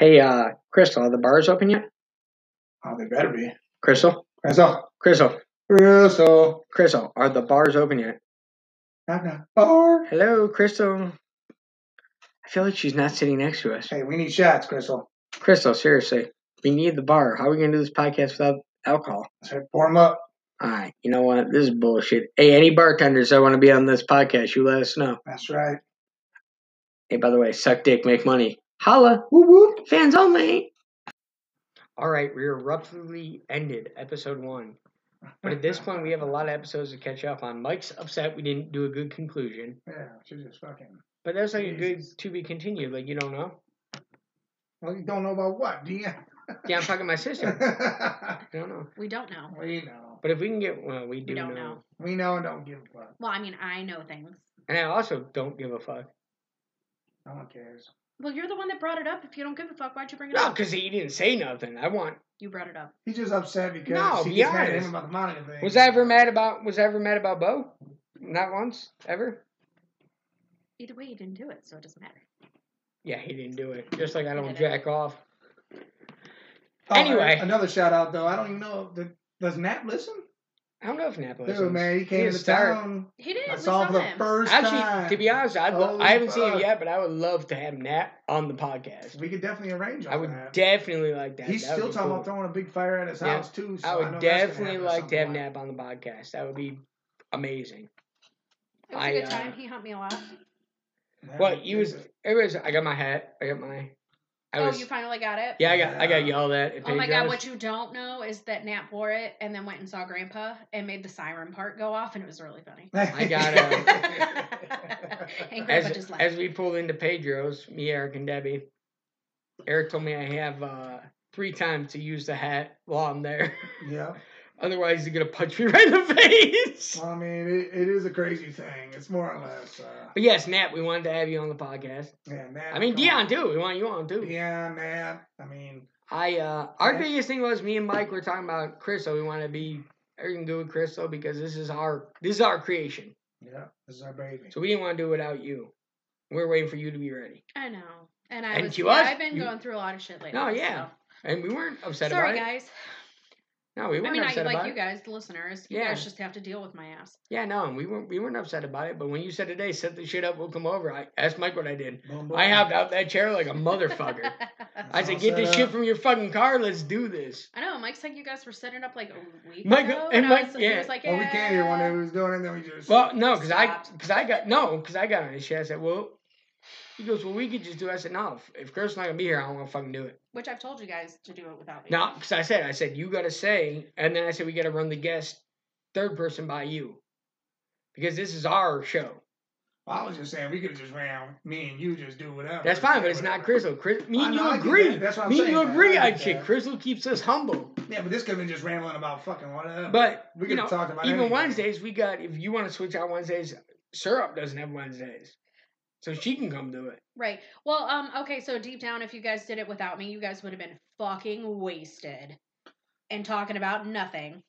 Hey, uh, Crystal, are the bars open yet? Oh, they better be. Crystal? Crystal. Crystal? Crystal. Crystal, are the bars open yet? Knock knock. Bar. Hello, Crystal. I feel like she's not sitting next to us. Hey, we need shots, Crystal. Crystal, seriously, we need the bar. How are we going to do this podcast without alcohol? Let's right, pour them up. All right, you know what? This is bullshit. Hey, any bartenders that want to be on this podcast, you let us know. That's right. Hey, by the way, suck dick, make money. Holla. Whoop whoop. Fans only. All right, we abruptly ended episode one. But at this point, we have a lot of episodes to catch up on. Mike's upset we didn't do a good conclusion. Yeah, she's just fucking. But that's like a good to be continued. Like, you don't know? Well, you don't know about what, do you? Yeah, I'm fucking my sister. I don't know. We don't know. we know. But if we can get, well, we do We don't know. know. We know and don't give a fuck. Well, I mean, I know things. And I also don't give a fuck. No one cares. Well, you're the one that brought it up. If you don't give a fuck, why'd you bring it up? No, up? because he didn't say nothing. I want. You brought it up. He's just upset because No, she be gets mad at honest. him about the Monica thing. Was I ever mad about? Was I ever mad about Bo? Not once, ever. Either way, you didn't do it, so it doesn't matter. Yeah, he didn't do it. Just like I don't did it. jack off. Oh, Anyway. another shout out though. I don't even know. Does Nat listen? I don't know if Nap listens. Dude, man, he came is to start- town. He did. I we saw him for the him. first time. Actually, to be honest, I'd lo- I haven't seen him yet, but I would love to have Nap on the podcast. We could definitely arrange all I would that. definitely like that. He's That still talking cool. about throwing a big fire at his Yeah. house too. So I would that's gonna definitely happen like to have point. Nap on the podcast. That would be amazing. It was I, a good uh, time. He helped me a lot. Well, he was. It was. I got my hat. I got my. I oh, was. you finally got it? yeah, I got. I got Yeah. yelled at. at Oh my god, what you don't know is that Nat wore it and then went and saw Grandpa and made the siren part go off, and it was really funny. I got, and Grandpa as, as we pulled into Pedro's, me, Eric, and Debbie, Eric told me I have uh, three times to use the hat while I'm there. yeah. Otherwise, he's gonna punch me right in the face. I mean, it, it is a crazy thing. It's more or less. Uh, But yes, Nat, we wanted to have you on the podcast. yeah, Nat. I mean, Dion on. too. We want you on too. Yeah, Nat. I mean, I uh, our Yeah. biggest thing was me and Mike were talking about Crystal. We want to be everything good with Crystal because this is our this is our creation. yeah, this is our baby. So we didn't want to do it without you. We are waiting for you to be ready. I know. And I And was, she yeah, was. I've been You- going through a lot of shit lately. No, yeah. so. And we weren't upset Sorry, about it. guys. No, we I weren't I mean, I upset like about you guys, the listeners. You Yeah. guys just have to deal with my ass. Yeah, no, and we weren't we weren't upset about it. But when you said today, set the shit up, we'll come over. I asked Mike what I did. Boom, boom. I hopped out that chair like a motherfucker. I said, "Get this set shit from your fucking car. Let's do this." I know. Mike said you guys were setting up like a week Mike- ago, and and, Mike- I was, he yeah. was like, Well, we came here one day. We was doing it, and then we just. Well, no, because I Stopped. because I got no because I got on his shit. I said, "Well," he goes, "Well, we could just do." it." I said, "No, if, if Chris not gonna be here, I don't want to fucking do it." Which I've told you guys to do it without me. No, because I said, I said you gotta say, and then I said we gotta run the guest third person by you because this is our show. I was just saying we could have just ran. Me and you just do whatever. That's fine, but it's Whatever. not Crystal. Chris, me and you agree. that. That's what I'm me and you agree I on get shit. Crystal keeps us humble. Yeah, but this could have been just rambling about fucking whatever. But we you could know, have talked about even anything. Wednesdays, we got. If you want to switch out Wednesdays, Syrup doesn't have Wednesdays, so she can come do it. Right. Well, um, okay, so deep down, if you guys did it without me, you guys would have been fucking wasted and talking about nothing.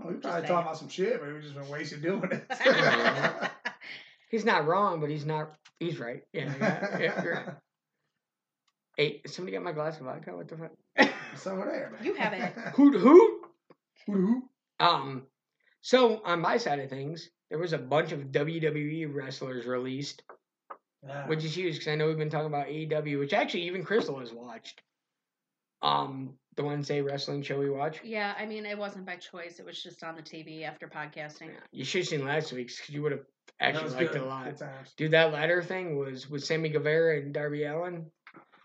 Oh, we Just probably talking about some shit, but we just been wasted doing it. He's not wrong, but he's not. He's right. Yeah. yeah, yeah right. Hey, somebody got my glass of vodka. What the fuck? Somewhere there, man. You have it. who? Who? Who? Um, so on my side of things, there was a bunch of WWE wrestlers released, Yeah. which is huge because I know we've been talking about AEW, which actually even Crystal has watched. Um, the Wednesday wrestling show we watch. Yeah, I mean, it wasn't by choice. It was just on the TV after podcasting. Yeah, you should have seen last week's because you would have actually was liked good. it a lot. Good. Dude, that ladder thing was with Sammy Guevara and Darby Allin.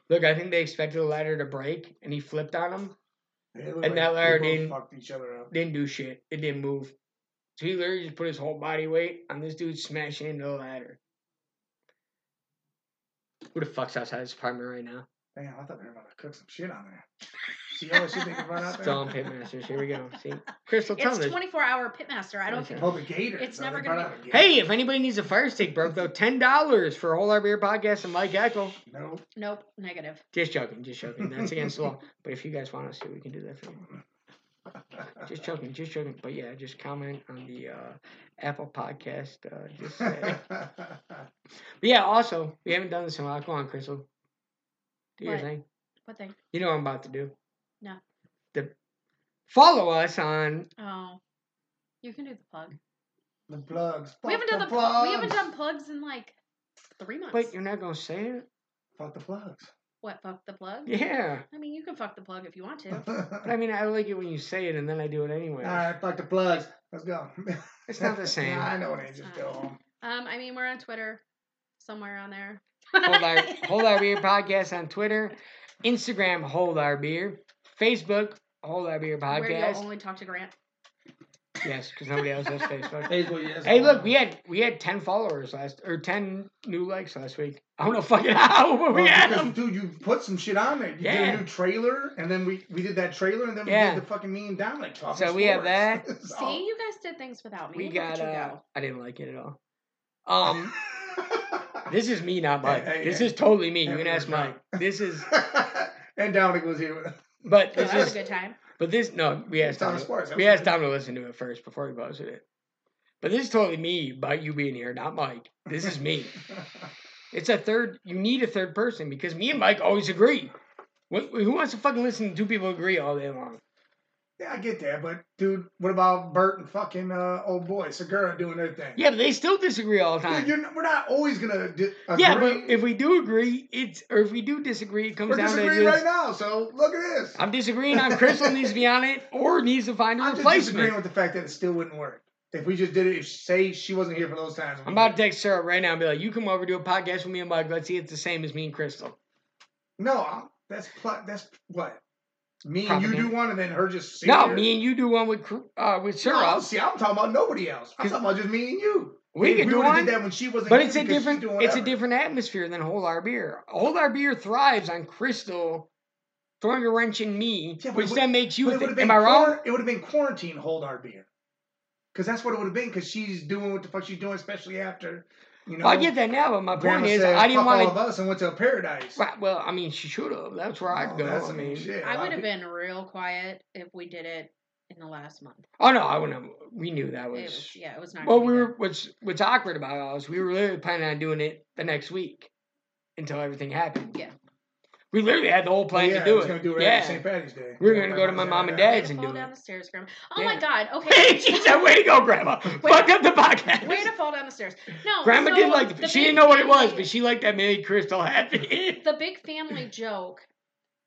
Look, I think they expected the ladder to break, and he flipped on him. Yeah, it looked And that ladder didn't- each other up. Didn't do shit. It didn't move. So he literally just put his whole body weight on this dude smashing into the ladder. Who the fuck's outside his apartment right now? Damn, I thought they were about to cook some shit on there. See all the shit they can run out there? Still on Pitmasters. Here we go. See? Crystal, tell It's me. 24 hour pitmaster. I don't think. Oh, the gator. It's So never they gonna brought out a gator. Hey, if anybody needs a fire stick broke, though, $10 for a whole our beer podcast and Mike Echo. No. Nope, negative. Just joking, just joking. That's against the law. But if you guys want us to, we can do that for you. Just joking, just joking. But yeah, just comment on the uh, Apple podcast. Uh, just say. but yeah, also, we haven't done this in a while. Go on, Crystal. Do your What? thing. What thing? You know what I'm about to do. No. The follow us on. Oh, you can do the plug. The plugs. We haven't done the, plugs. we haven't done plugs in like three months. But you're not gonna say it. Fuck the plugs. What? Fuck the plug. Yeah. I mean, you can fuck the plug if you want to. But I mean, I like it when you say it and then I do it anyway. All right, fuck the plugs. Let's go. It's not the same. Nah, I know it ain't. Just go home. Um, I mean, we're on Twitter, somewhere on there. hold our hold our beer podcast on Twitter, Instagram hold our beer, Facebook hold our beer Where you'll podcast. only talk to Grant. Yes, because nobody else has Facebook. Facebook, yes. Hey, look, we had we had ten followers last or ten new likes last week. I don't know fucking how, but we Well, had because, them. dude, you put some shit on there. You did Yeah. a new trailer, and then we, we did that trailer, and then we Yeah. did the fucking me and Dominic talking So we have that. So- See, you guys did things without me. We Look got. at you uh. I didn't like it at all. Um, this is me, not Mike. hey, This hey. is totally me. Hey, You can we ask Mike. This is, and Dominic was here. but Yeah, this that was is, a good time. But this no. We asked Tom. to- sports. We asked. Tom to listen to it first before he posted it. But this is totally me about you being here, not Mike. This is me. It's a third. You need a third person because me and Mike always agree. What, who wants to fucking listen to two people agree all day long? Yeah, I get that, but dude, what about Bert and fucking uh, old boy Segura doing their thing? Yeah, but they still disagree all the time. not, we're not always gonna di- agree. Yeah, but if we do agree, it's or if we do disagree, it comes we're down to disagreeing just, right now. So look at this. I'm disagreeing on Crystal needs to be on it or needs to find a I'm just disagreeing with the fact that it still wouldn't work. If we just did it, if say she wasn't here for those times. I'm about to text Sarah right now and be like, "You come over do a podcast with me and Mike. Let's see it's the same as me and Crystal." No, I'm, that's that's what me and you do one, and then her just No, here? me and you do one with uh with No, Sarah. see, I'm talking about nobody else. I'm talking about just me and you. we we do one. Did that when she wasn't. But it's a different it's a different atmosphere than Hold Our Beer. Hold Our Beer thrives on Crystal throwing a wrench in me, Yeah, which would- then makes you But it think, would have am been I wrong? It would have been quarantine. Hold our beer. Because that's what it would have been. Because she's doing what the fuck she's doing, especially after you know. Well, I get that now, but my Grandma point is said, I didn't "Fuck all want of to. us and went to a paradise. Well, I mean, she should have. That's where I'd Oh, go. that's I mean, shit. A I lot would have been real quiet if we did it in the last month. oh no, I wouldn't. Have, we knew that It was. was, yeah, it was not. well, we were. good. What's What's awkward about it was we were literally planning on doing it the next week until everything happened. Yeah. We literally had the whole plan yeah, to do it. gonna do it yeah. St. Patty's Day. We were Yeah, gonna go to my yeah, mom and yeah. Way dad's to and fall down the stairs, Grandma. Oh Yeah. my God. Okay. she said, "Way to go, Grandma! Wait. Fuck up the podcast." Way to fall down the stairs. No, Grandma so did like the, the she didn't know what it was, but she liked that made Crystal happy. the big family joke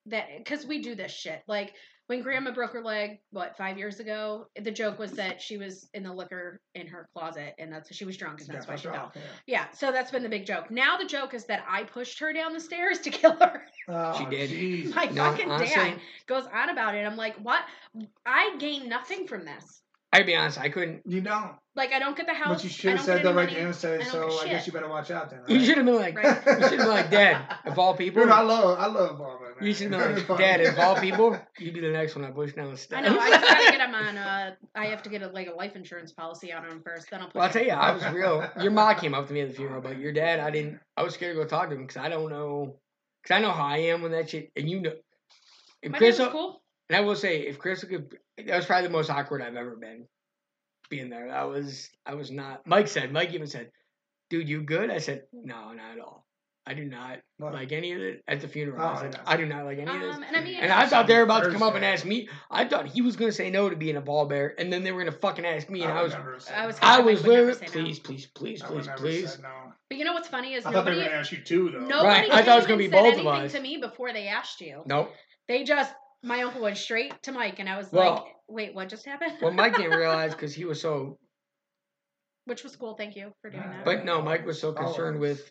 that because we do this shit like when grandma broke her leg what five years ago the joke was that she was in the liquor in her closet and that's she was drunk and that's Yeah, why she fell. Yeah. yeah so that's been the big joke. Now the joke is that i pushed her down the stairs to kill her. Oh, She did. jeez. my No, fucking honestly- dad goes on about it. I'm like what? I gain nothing from this I'd be honest, I couldn't. You don't. like i don't get the house But you should have said get that right money. there and said, I so I guess you better watch out then. You should have been like, Right. you should have been like, Dad, of all people. Dude, I love, I love Barbara. Man. You should have been It's like. Dad, of all people, you'd be the next one I push down the steps. I know. I just gotta get him on. Uh, I have to get a like a life insurance policy on him first. Then I'll. Push Well, I'll tell you, I was real. Your mom came up to me at the funeral, but your dad, I didn't. I was scared to go talk to him because I don't know. Because I know how I am when that shit. And you know, if My dad Chris, was cool. and I will say, if Chris could, that was probably the most awkward I've ever been. Being there, that was. I was not. Mike said. Mike even said, "Dude, you good?" I said, "No, not at all. I do not What? like any of it at the funeral." Oh, I said, yeah. "I do not like any of this." Um, and I mean, And I thought they were about to come up and ask me. I thought he was going to say no to being a ball bear, and then they were going to fucking ask me, and I would was, never said I was. I was literally, say no. please, please, please, I please, please. no. but you know what's funny is I thought they were nobody. gonna ask you too, though. Nobody Right, I thought it was gonna be said both of anything us. to me before they asked you. Nope. They just my uncle went straight to Mike, and I was Well- like, "Wait, what just happened?" Well, Mike didn't realize because he was so, Which was cool. Thank you for doing that. but no, Mike was so oh. concerned Always. with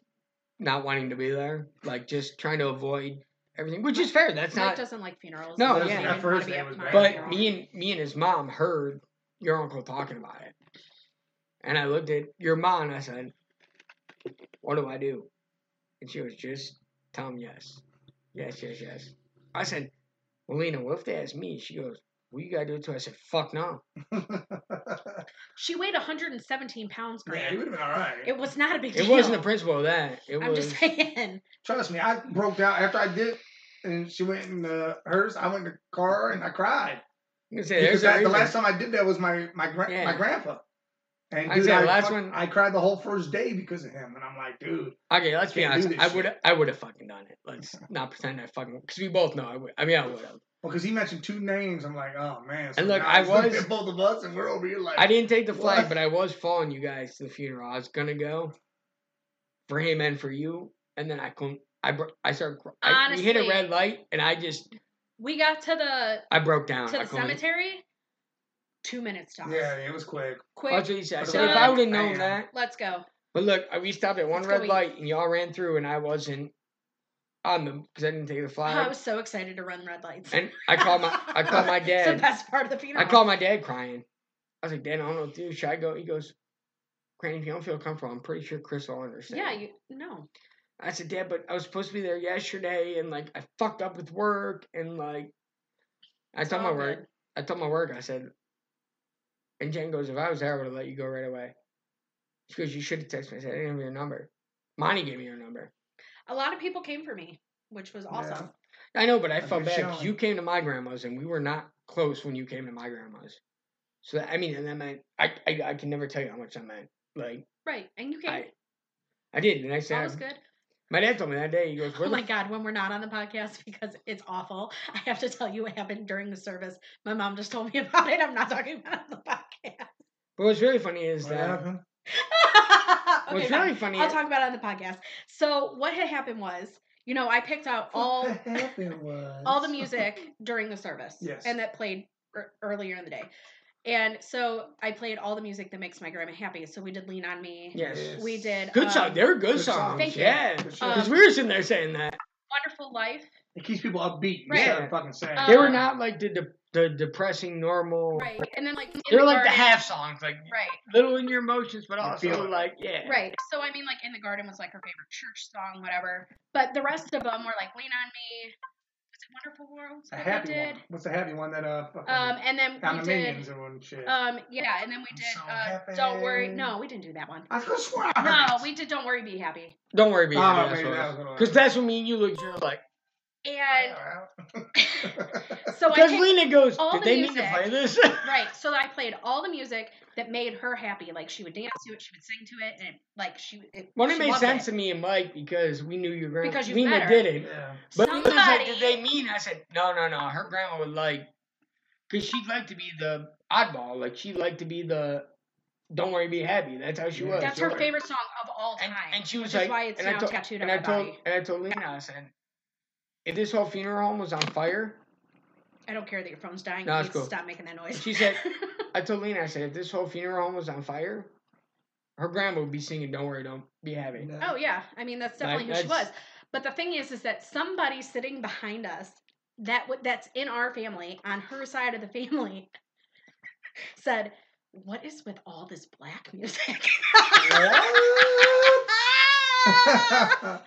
not wanting to be there, like just trying to avoid everything, which is fair. That's not Mike not. doesn't like funerals. No, and yeah. he At didn't first it was. But funeral. me and me and his mom heard your uncle talking about it, and I looked at your mom and I said, "What do I do?" And she was just tell him yes, yes, yes, yes. I said, "Well, Lena, what if they ask me?" She goes, "Well, you gotta do it too." I said, "Fuck no." she weighed 117 pounds. yeah, Grant. would have been all right. It was not a big It deal. wasn't the principle of that. It I'm was. just saying. Trust me, I broke down after I did, and she went in the uh, hers. I went in the car and I cried I'm say, there's because a that, the reason. last time I did that was my my gra- Yeah. my grandpa, And I dude, said, I, last fuck- one- I cried the whole first day because of him, and I'm like, dude, Okay, let's be Can't do honest. I would I would have fucking done it. Let's not pretend I fucking because we both know I would. I mean, I would have. well, because he mentioned two names, I'm like, oh man. So And look, I he's looking was- both of us, and we're over here like, I didn't take the flag, What? but I was following you guys to the funeral. I was gonna go for him and for you, and then I couldn't. I bro- I started. cr- I, we hit a red light, and I just We got to the I broke down. to I the couldn't- cemetery. Two minutes tops. yeah, it was quick. Quick. That's what he said. I said if I would have known man. that, Let's go. but look, we stopped at one Let's red eat. light, and y'all ran through, and I wasn't on them because I didn't take the flag. I was so excited to run red lights. and I called my I called my It's the dad. best part of the funeral. I funeral. called my dad crying. I was like, Dad, I don't know what to do. Should I go? He goes, Granny, if you don't feel comfortable, I'm pretty sure Chris will understand. Yeah, you no. I said, Dad, but I was supposed to be there yesterday, and like I fucked up with work, and like I It's told my all work. I told my work, I said, and Jen goes, if I was there, I would have let you go right away. She goes, you should have texted me. I said, I didn't have your number. Monty gave me your number. A lot of people came for me, which was awesome. I know, but I That's felt bad because you came to my grandma's, and we were not close when you came to my grandma's. So that, I mean, and that meant I, I I can never tell you how much that meant. Like Right, and you came. I, I did, and I said that said, was good. my dad told me that day. He goes, "Where Oh the my god, when we're not on the podcast because it's awful. I have to tell you what happened during the service. My mom just told me about it. I'm not talking about it on the podcast. But what's really funny is What that happened? okay, what's fine. really funny. I'll talk about it on the podcast. So what had happened was, you know, I picked out all was all the music during the service, Yes. and that played er- earlier in the day. And so I played all the music that makes my grandma happy. So we did "Lean on Me." yes, We did good um, song. They were good, good songs. songs. Thank you. yeah, Good shit. because Um, we were sitting there saying that "Wonderful Life." It keeps people upbeat Right. instead of fucking sad. Um, they were not like the de- the depressing normal. Right, and then like They were the like the half songs, like Right, little in your emotions, but also feel like yeah, right. So I mean, like in the garden was like her favorite church song, whatever. But the rest of them were like "Lean on Me." Was it "Wonderful World"? a happy we did? one. What's the happy one that uh Um, and then we did. and? Um, yeah, and then we did. so uh, don't worry. No, we didn't do that one. I could swear. No, we did. Don't worry, be happy. Don't worry, be Oh, happy. maybe That's that what was what it Because that's when me and you looked. You're like, And so I because Lena goes, all did the they mean to play this? right. So I played all the music that made her happy. Like she would dance to it, she would sing to it, and it, like she. It, well, it made sense it. to me and Mike because we knew your grandma. Because you Lena met her. did it. yeah. But Lena was like, did they mean? I said, no, no, no. Her grandma would like, because she'd like to be the oddball. Like, she'd like to be the, don't worry, be happy. That's how she Yeah. was. That's her Right. favorite song of all time. And, and she was which like, is why it's and I now told, tattooed and on I my told, body. and I told Lena, I said, if this whole funeral home was on fire, I don't care that your phone's dying. No, you it's cool. stop making that noise. She said- I told Lena, I said, if this whole funeral home was on fire, her grandma would be singing, "Don't worry, don't be happy." Oh yeah, I mean that's definitely who she was. But the thing is, is that somebody sitting behind us, that w- that's in our family, on her side of the family, said, "What is with all this black music?"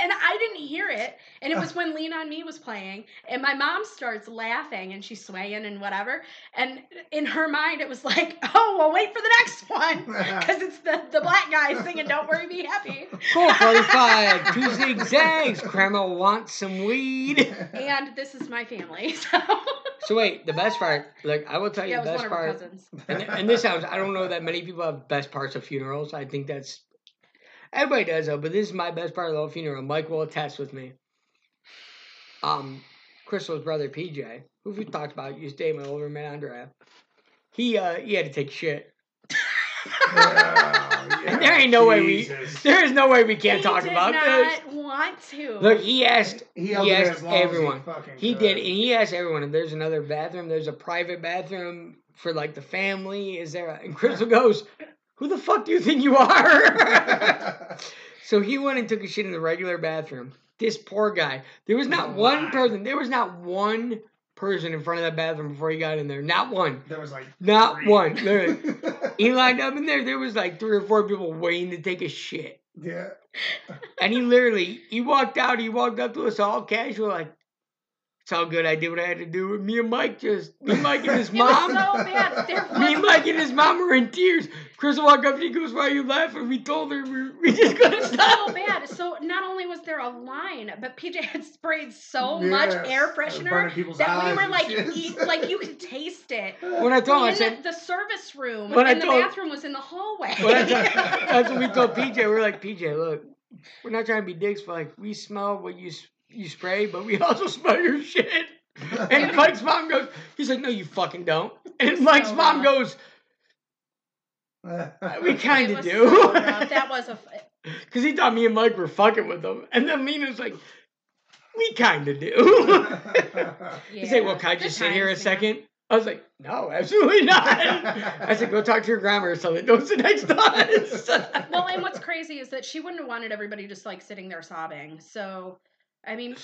and I didn't hear it. And it was when Lean on Me was playing, and my mom starts laughing and she's swaying and whatever. And in her mind, it was like, "Oh, well, wait for the next one." Because it's the, the black guy singing Don't Worry, Be Happy. Four forty-five, two zigzags. Grandma wants some weed. And this is my family. So, So wait, the best part, like I will tell you, yeah, it the was best one of her part, cousins. and, and this sounds, I don't know that many people have best parts of funerals. I think that's everybody does though, but this is my best part of the whole funeral. Mike will attest with me. Um, Crystal's brother PJ, who we talked about, used to date my older man Andrea. He uh he had to take shit. Yeah, And there ain't no way we- Jesus. There is no way we can't he talk did about not this. want to. Look, he asked He He asked as long as everyone. He, fucking He did, and he asked everyone if there's another bathroom. There's a private bathroom for like the family. Is there? A, and Crystal goes, "Who the fuck do you think you are?" so he went and took a shit in the regular bathroom. This poor guy. There was not Oh, one my. person. There was not one person in front of that bathroom before he got in there. Not one. there was like Not three. one. Literally. He lined up in there. There was like three or four people waiting to take a shit. yeah. And he literally, he walked out. He walked up to us all casual, like, "It's all good. I did what I had to do." Me and Mike just, me and Mike and his it was mom, so bad. There me Mike and his mom were in tears. Chris walked up and he goes, "Why are you laughing?" We told her we, we just couldn't stop. Oh, so bad. So not only was there a line, but PJ had sprayed so much air freshener people's that we were like, shit. eat, like you could taste it. When I told him, I in said, the, the service room, When I and the told- bathroom was in the hallway. When I told, that's what we told PJ. We're like, PJ, look, we're not trying to be dicks, but like we smell what you you spray, but we also smell your shit. And Mike's mom goes, he's like, no, you fucking don't. And Mike's So mom rough. goes, we kind of do. so that was a. f- Because he thought me and Mike were fucking with him. And then Lena's like, we kind of do. Yeah. He's like, well, can I just sit here a times, man. second? I was like, no, absolutely not. I said, go talk to your grandma or something. Don't sit next to us. Well, and what's crazy is that she wouldn't have wanted everybody just like sitting there sobbing. So, I mean,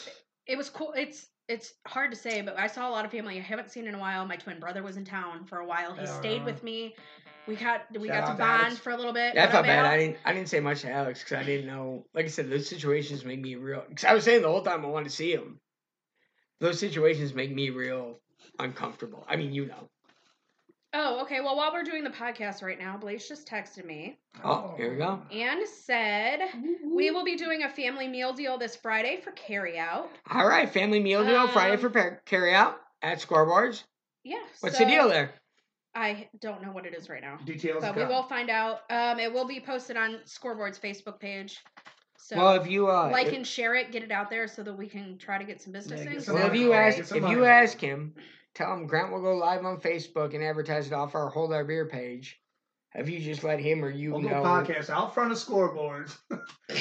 it was cool. It's it's hard to say, but I saw a lot of family I haven't seen in a while. My twin brother was in town for a while. He Oh, stayed wow. with me. We got we Shout got to out to bond Alex. for a little bit. That's What not bad. about- I didn't. I didn't say much to Alex because I didn't know. Like I said, those situations make me real. Because I was saying the whole time I wanted to see him. Those situations make me real uncomfortable. I mean, you know. Oh, okay. Well, while we're doing the podcast right now, Blaze just texted me Oh, here we go. and said we will be doing a family meal deal this Friday for carryout. All right, family meal deal Friday Um, for par- carry out at scoreboards. Yeah. What's so the deal there? I don't know what it is right now. Details. But we will find out. Um, it will be posted on Scoreboard's Facebook page. So well, if you uh, like if- and share it, get it out there so that we can try to get some business Yeah, in. get 'cause well, if you ask, great. Get some if you ask him, tell him Grant will go live on Facebook and advertise it off our Hold Our Beer page. Have you just let him or you We'll go know? podcast out front of scoreboards.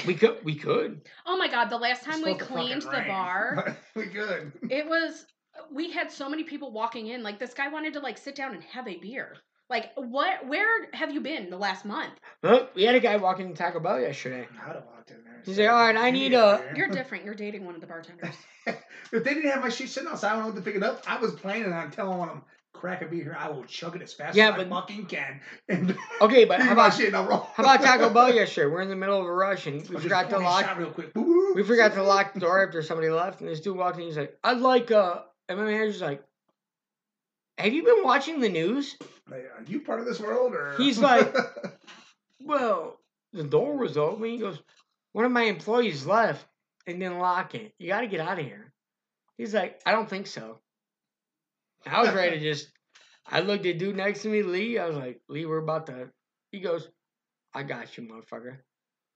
We could. We could. Oh my god, the last time we supposed to fucking cleaned the rain. bar, we good. it was we had so many people walking in. Like this guy wanted to like sit down and have a beer. Like what? Where have you been the last month? Look, we had a guy walking in Taco Bell yesterday. I'd have walked in there. And He's like, "All right, I need a a- You're different. You're dating one of the bartenders. if they didn't have my shit sitting outside, I don't know to pick it up. I was planning on telling them, crack a beer, here. I will chug it as fast Yeah, as I fucking can. And Okay, but how my about shit in a roll. how about Taco Bell yesterday? We're in the middle of a rush and we Just forgot to pour me a lock. real quick. We forgot to lock the door after somebody left, and this dude walked in. He's like, "I'd like uh," and my manager's like, "Have you been watching the news?" Like, Are you part of this world or? He's like- Well, the door was open. He goes, "One of my employees left and didn't lock it. You got to get out of here." He's like, "I don't think so." I was ready to just. I looked at dude next to me, Lee. I was like, "Lee, we're about to." He goes, "I got you, motherfucker."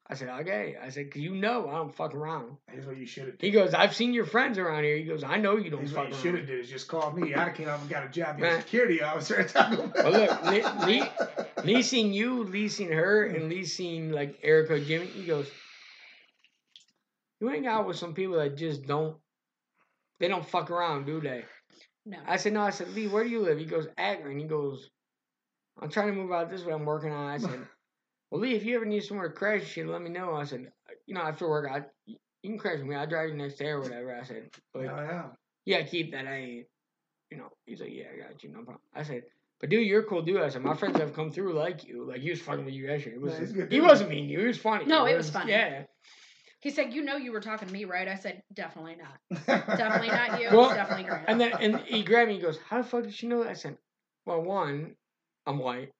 I said, "Okay." I said, "Cause you know I don't fuck around." Here's what you should have. He goes, I've seen your friends around here. He goes, I know you don't Here's fuck what you should have did is just called me. Have came up and got a job as a security officer at Taco Bell. Well, look, Lee- Lee- Lee seen you, Lee seen her, and Lee seen like Erica, Jimmy. He goes, you hang out with some people that just don't, they don't fuck around, do they? No. I said, no. I said, Lee, where do you live? He goes, Akron. He goes, I'm trying to move out this way. I'm working on. it. I said, well, Lee, if you ever need somewhere to crash, you let me know. I said, you know, after work, I you can crash with me. I'll drive you next day or whatever. I said, Oh, but yeah. yeah, keep that. I ain't, you know. He's like, yeah, I got you, no problem. I said, but dude, you're a cool dude. I said, my friends have come through like you. Like he was fucking with you yesterday. It was, Yeah, he's a good he wasn't mean to you. He was funny. No, it was funny. Yeah. He said, "You know, you were talking to me, right?" I said, "Definitely not. Definitely not you. Well, Definitely Grant." And then and he grabbed me. He goes, how the fuck did you know that? I said, well, one, I'm white.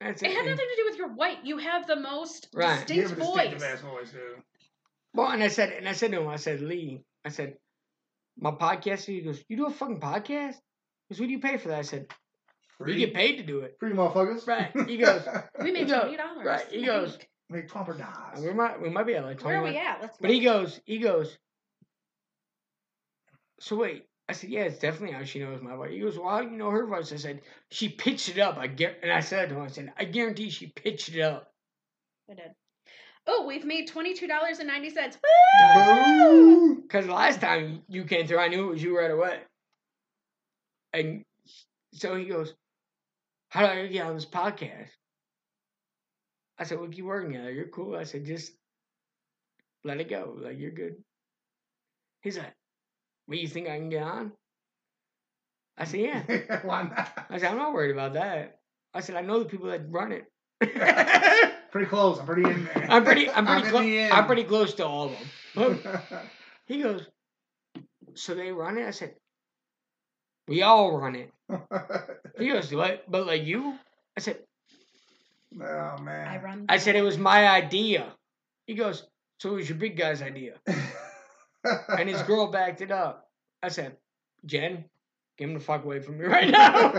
That's it it. had And- nothing to do with your white. You have the most Right. You have distinct a distinctive voice. ass voice, dude. well, and I said, and I said to him, I said, Lee, I said, my podcast. He goes, you do a fucking podcast? He goes, what do you pay for that? I said, we Free, get paid to do it. free motherfuckers. Right. He goes, We made He goes- twenty dollars. right, he goes- Make twelve And dollars. we might we might be at like "Where are we at? Let's." But he goes, he goes. So wait, I said, yeah, it's definitely how she knows my voice. He goes, well, how do you know her voice? I said, she pitched it up. I get, and I said to him, I said, I guarantee she pitched it up. I did. Oh, we've made twenty two dollars and ninety cents. Boo! Because the last time you came through, I knew it was you right away. And so he goes, how do I get on this podcast? I said, we'll keep working at it. You're cool. I said, just let it go. Like, you're good. He's like, what, you think I can get on? I said, yeah. Why not? I said, I'm not worried about that. I said, I know the people that run it. Pretty close. I'm pretty in there. I'm pretty, I'm pretty, the I'm pretty close to all of them. He goes, so they run it? I said, we all run it. He goes, what? But like you? I said, Oh man. I run. I said it was my idea. He goes, so it was your big guy's idea. And his girl backed it up. I said, Jen, get him the fuck away from me right now.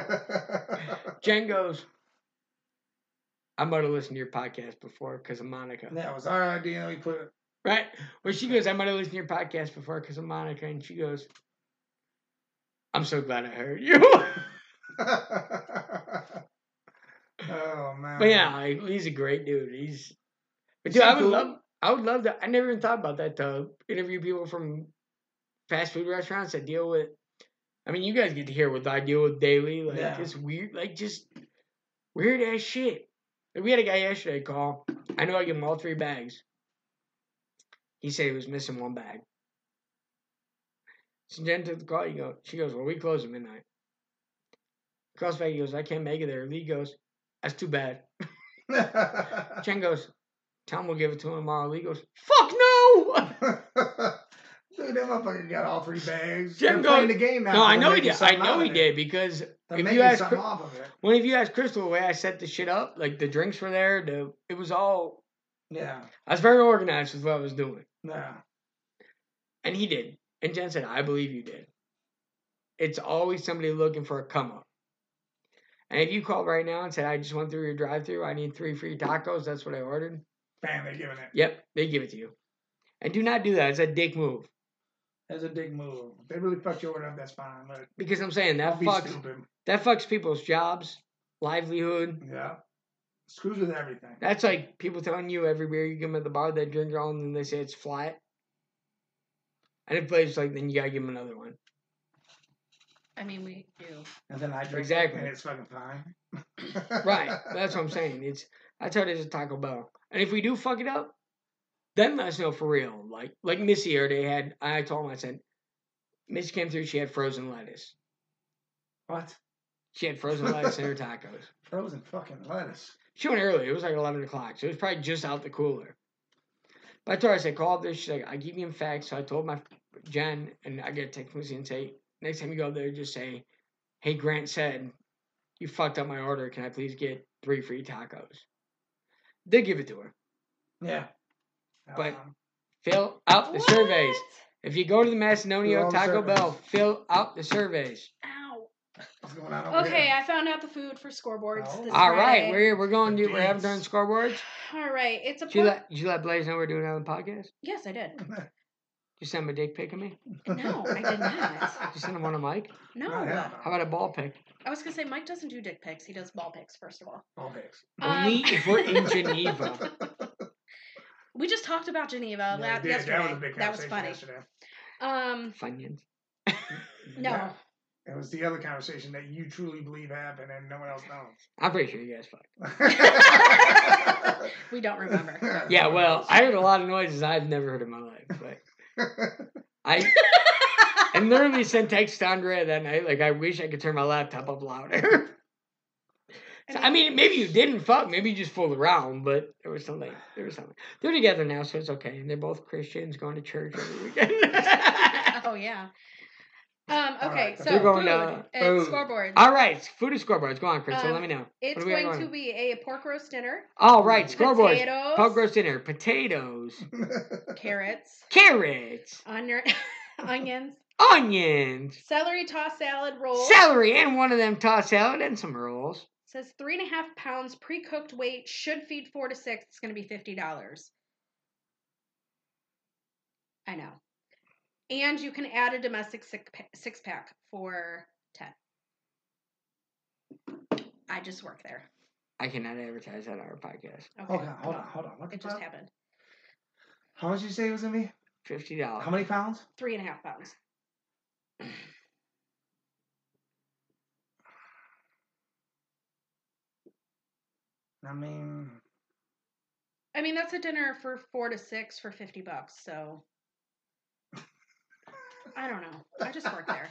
Jen goes, I might have listened to your podcast before because of Monica. that was our idea. We put it. Right? Well, she goes, I might have listened to your podcast before because of Monica. And she goes, I'm so glad I heard you. oh man. but yeah, like, he's a great dude. He's, but dude, I would cool. love, I would love to. I never even thought about that to interview people from fast food restaurants that deal with. I mean, you guys get to hear what I deal with daily, like Yeah. this weird, like just weird ass shit. Like, we had a guy yesterday call. I know I give him all three bags. He said he was missing one bag. So Jen took the call. He go, she goes, well, we close at midnight. Calls back. He goes, I can't make it there. Lee goes, that's too bad. Jen goes, Tom we'll give it to him tomorrow. Lee goes, fuck no. Dude, that motherfucker got all three bags. Jen goes- the game now. No, I know he did. I know he did because They're if you ask, something off of it. when if you ask Crystal the way I set the shit up, like the drinks were there, the it was all. Yeah. I was very organized with what I was doing, Yeah. and he did. And Jen said, "I believe you did." It's always somebody looking for a come up. And if you called right now and said, "I just went through your drive-through, I need three free tacos," that's what I ordered. Bam, they're giving it. Yep, they give it to you. And do not do that. It's a dick move. That's a dick move. If they really fucked you over, that's fine. But Because I'm saying that fucks stupid. that fucks people's jobs, livelihood. Yeah. Screws with everything. That's like people telling you every beer you give them at the bar they drink all and then they say it's flat. And if plays like then you gotta give them another one. I mean, we do. And then I drink Exactly. it, and it's fucking fine. Right. That's what I'm saying. It's that's how it is at Taco Bell. And if we do fuck it up, then let us know for real. Like like Missy or they had I told him I said Missy came through, she had frozen lettuce. What? She had frozen lettuce in her tacos. Frozen fucking lettuce. She went early. It was like eleven o'clock, so it was probably just out the cooler. But I told her, I said, call up there. She's like, I give you in facts. So I told my Jen, and I get a text from Lucy and say, next time you go there, just say, hey, Grant said, you fucked up my order. Can I please get three free tacos? They give it to her. Yeah. But- Um, Fill out the surveys. If you go to the Fill Macedonio Taco surveys. Bell, fill out the surveys. Ow. what's going on over Okay, here? I found out the food for scoreboards. Oh. This All right, we're we're going to The we're having deeds. scoreboards. All right, it's a Did you let did you let Blaze know we're doing it on the podcast? Yes, I did. You send him a dick pic of me? No, I did not. You send him one of Mike? No. Oh, hell How about a ball pic? I was gonna say Mike doesn't do dick pics. He does ball pics. First of all, All pigs. Only Um, if we're in Geneva. we just talked about Geneva Yeah, la- we did. yesterday. That was a big That was conversation funny. yesterday. Um, Funyuns. no, Yeah. It was the other conversation that you truly believe happened and no one else knows. I'm pretty sure you guys fucked. we don't remember. Yeah, well, I heard a lot of noises I've never heard in my life. But I I literally sent text to Andrea that night, like I wish I could turn my laptop up louder. So, I mean, maybe you didn't fuck, maybe you just fooled around, but there was something. There was something. They're together now, so it's okay. And they're both Christians, going to church every weekend. oh yeah. Um, okay, right, so They're going food to- and food. scoreboards. All right, food is scoreboards. Go on, Crystal. Um, let me know. it's what do we got going to be a pork roast dinner, All right, scoreboards. potatoes, Pork roast dinner, potatoes, carrots, carrots, onion, onions, onions, celery tossed salad rolls. celery, and one of them tossed salad and some rolls. Says three and a half pounds pre-cooked weight should feed four to six. It's going to be fifty dollars. I know, and you can add a domestic six pa- six pack for ten. I just work there. I cannot advertise that on our podcast. Okay, hold on, hold on, hold on. What the It just fuck? happened. How much did you say it was gonna be? Fifty dollars. How many pounds? Three and a half pounds. I mean, I mean, that's a dinner for four to six for fifty bucks. So I don't know. I just worked there.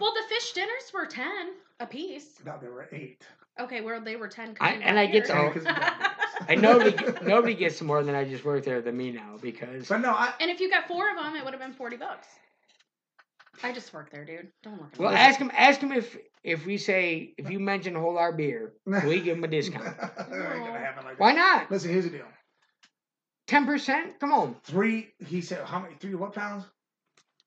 Well, the fish dinners were ten a piece. no, there were eight. Okay, well they were ten. I- and I get to. to- Yeah, 'cause And nobody nobody gets more than I just worked there than me now because But no, I and if you got four of them, it would have been forty bucks. I just work there, dude. Don't look at Well, ask him. Ask him if if we say if you mention whole our beer, we give him a discount? That ain't gonna happen like Why not? Listen, here's the deal. Ten percent? Come on. Three. He said how many? Three what pounds?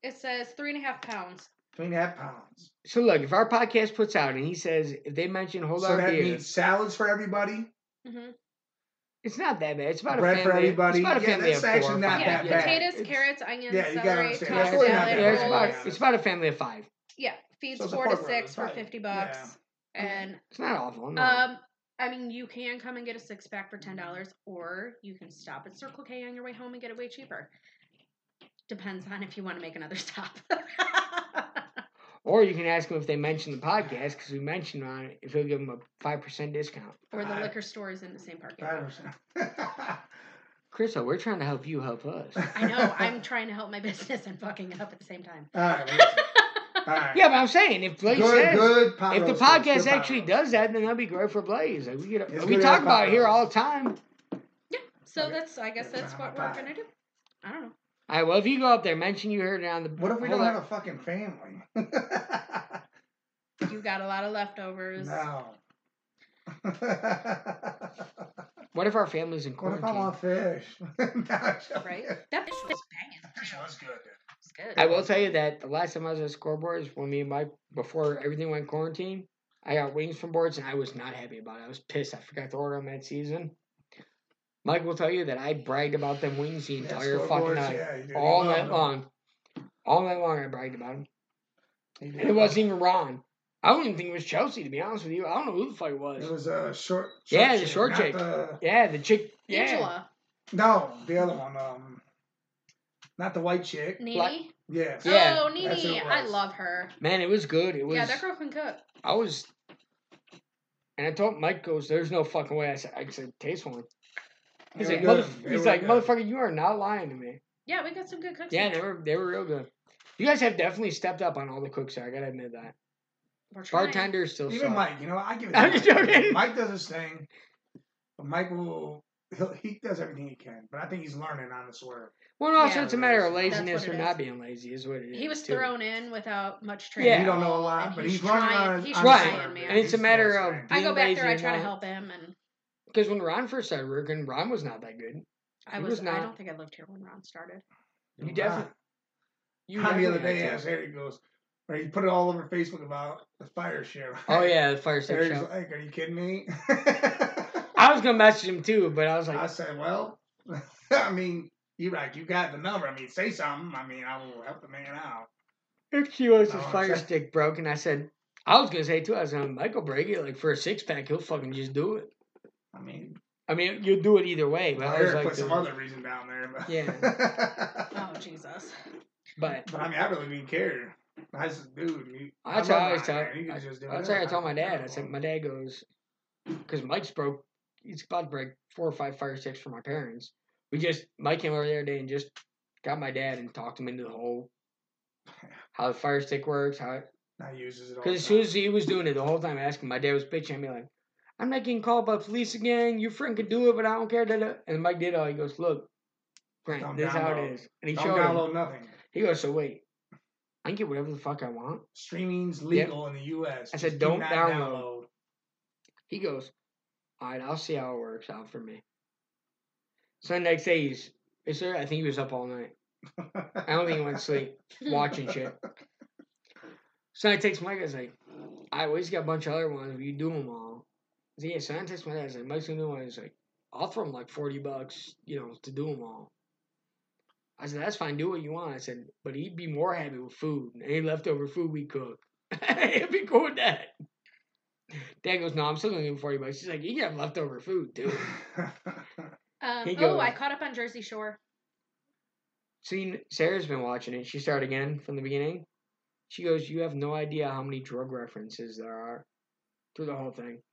It says three and a half pounds. Three and a half pounds. So look, if our podcast puts out and he says if they mention whole so our that beer, means salads for everybody. Mm-hmm. it's not that bad. It's about a Bread family. for everybody. It's about a Yeah, family that's of four. actually or not five. Yeah, that bad. potatoes, It's- carrots, onions, Yeah, celery, understand. tossed That's really not salad, Yeah, it's about it's about a family of five. Yeah, feeds So four to six roll, for fifty bucks. And It's not awful. No. um, I mean, you can come and get a six pack for ten dollars, or you can stop at Circle K on your way home and get it way cheaper. Depends on if you want to make another stop. or you can ask him if they mention the podcast because we mentioned on it. If he'll give them a five percent discount. or the I- liquor store is in the same parking I lot. understand. Crystal, we're trying to help you help us. I know. I'm trying to help my business and fucking it up at the same time. All right. listen. All right. Yeah, but I'm saying if Blaze good, says good if the podcast good actually roasters. does that, then that'd be great for Blaze. Like we get, It's we talk have about it here all the time. Yeah. So Okay. that's. I guess that's what we're gonna do. I don't know. All right. Well, if you go up there, mention you heard it on the. What if we don't on. have a fucking family? You got a lot of leftovers. no. What if our family's in quarantine? What if I quarantine? want fish? No, Right? That fish was banging. Fish was good. It's good. I will tell you that the last time I was at scoreboards, when me and Mike, before everything went quarantine, I got wings from boards and I was not happy about it. I was pissed. I forgot to order them that season. Mike will tell you that I bragged about them wings the Yeah, entire fucking night. yeah, all night loved them. long. All night long I bragged about them. And it wasn't even Ron. I don't even think it was Chelsea, to be honest with you. I don't know who the fuck it was. It was a short. Yeah, the short not chick. the- yeah, the chick. Yeah. Angela. no, the other one. Um, not the white chick. Nene. Yes. Yeah, oh, that's Nene. I love her. Man, it was good. It was. Yeah, that girl can cook. I was. And I told Mike, goes, there's no fucking way. I said, I said, taste one. He's like, were mother, good. They he's like, good. motherfucker, you are not lying to me. Yeah, we got some good cooks. Yeah, they were, they were real good. You guys have definitely stepped up on all the cooks there. I gotta admit that. We're trying. Bartenders still Even suck. Mike, you know, I give it. I'm to just Mike. joking. Mike does his thing, but Mike will. He'll, he does everything he can, but I think he's learning on the swerve. Well, also Yeah. it's a matter of laziness it or is. not being lazy, is what it is. He was too. thrown in without much training. Yeah. You don't know a lot, and but he's he's, trying- on, he's on trying, the man. and it's a matter of his. I go back lazy there. I try to help him, and Because when Ron first started working, Ron was not that good. I He was. was I don't think I lived here when Ron started. You Right. definitely. You Tom the other day had asked to. Eric goes, or he put it all over Facebook about the fire share. Oh yeah, the fire stick Eric's show. like, "Are you kidding me?" I was gonna message him too, but I was like, I said, "Well, I mean, you right, you got the number. I mean, say something. I mean, I will help the man out." if she was his fire stick broke, and I said, I was gonna say too. I was like, Michael break it like for a six pack, he'll fucking just do it. I mean, I mean, you'll do it either way, but well, I was like, put some uh, other reason down there. But Yeah. Oh Jesus! but but I mean, I really didn't care. I just, dude, you, That's I how I love always tell. man. Just do That's how I told my dad. I said, my dad goes, because Mike's broke. He's about to break four or five fire sticks for my parents. We just Mike came over the other day and just got my dad and talked him into the whole how the fire stick works. How it. Now he uses it all. because as soon as he was doing it the whole time asking, my dad was bitching at me like, "I'm not getting called by police again. Your friend can do it, but I don't care." Da, da. And Mike did all. He goes, "Look, Grant, Don't this is how it download. is." And he don't showed him. download nothing. He goes, "So wait, I can get whatever the fuck I want." Streaming's legal in the U.S. I said, Just do "Don't not download." He goes, all right, I'll see how it works out for me. So the next day, he's, is there? I think he was up all night. I don't think he went to sleep watching shit. So I text Mike, I was like, I always got a bunch of other ones. Will you do them all? I said, yeah, so I text my dad, I was like, Mike's gonna do one. He's like, I'll throw him like 40 bucks, you know, to do them all. I said, that's fine, do what you want. I said, but he'd be more happy with food. Any leftover food we cook. he'd be cool with that. Dad goes, no, I'm still gonna give him 40 bucks. He's like, you can have leftover food too. Um, He oh, I caught up on Jersey Shore. See, Sarah's been watching it. She started again from the beginning. She goes, "You have no idea how many drug references there are through the whole thing."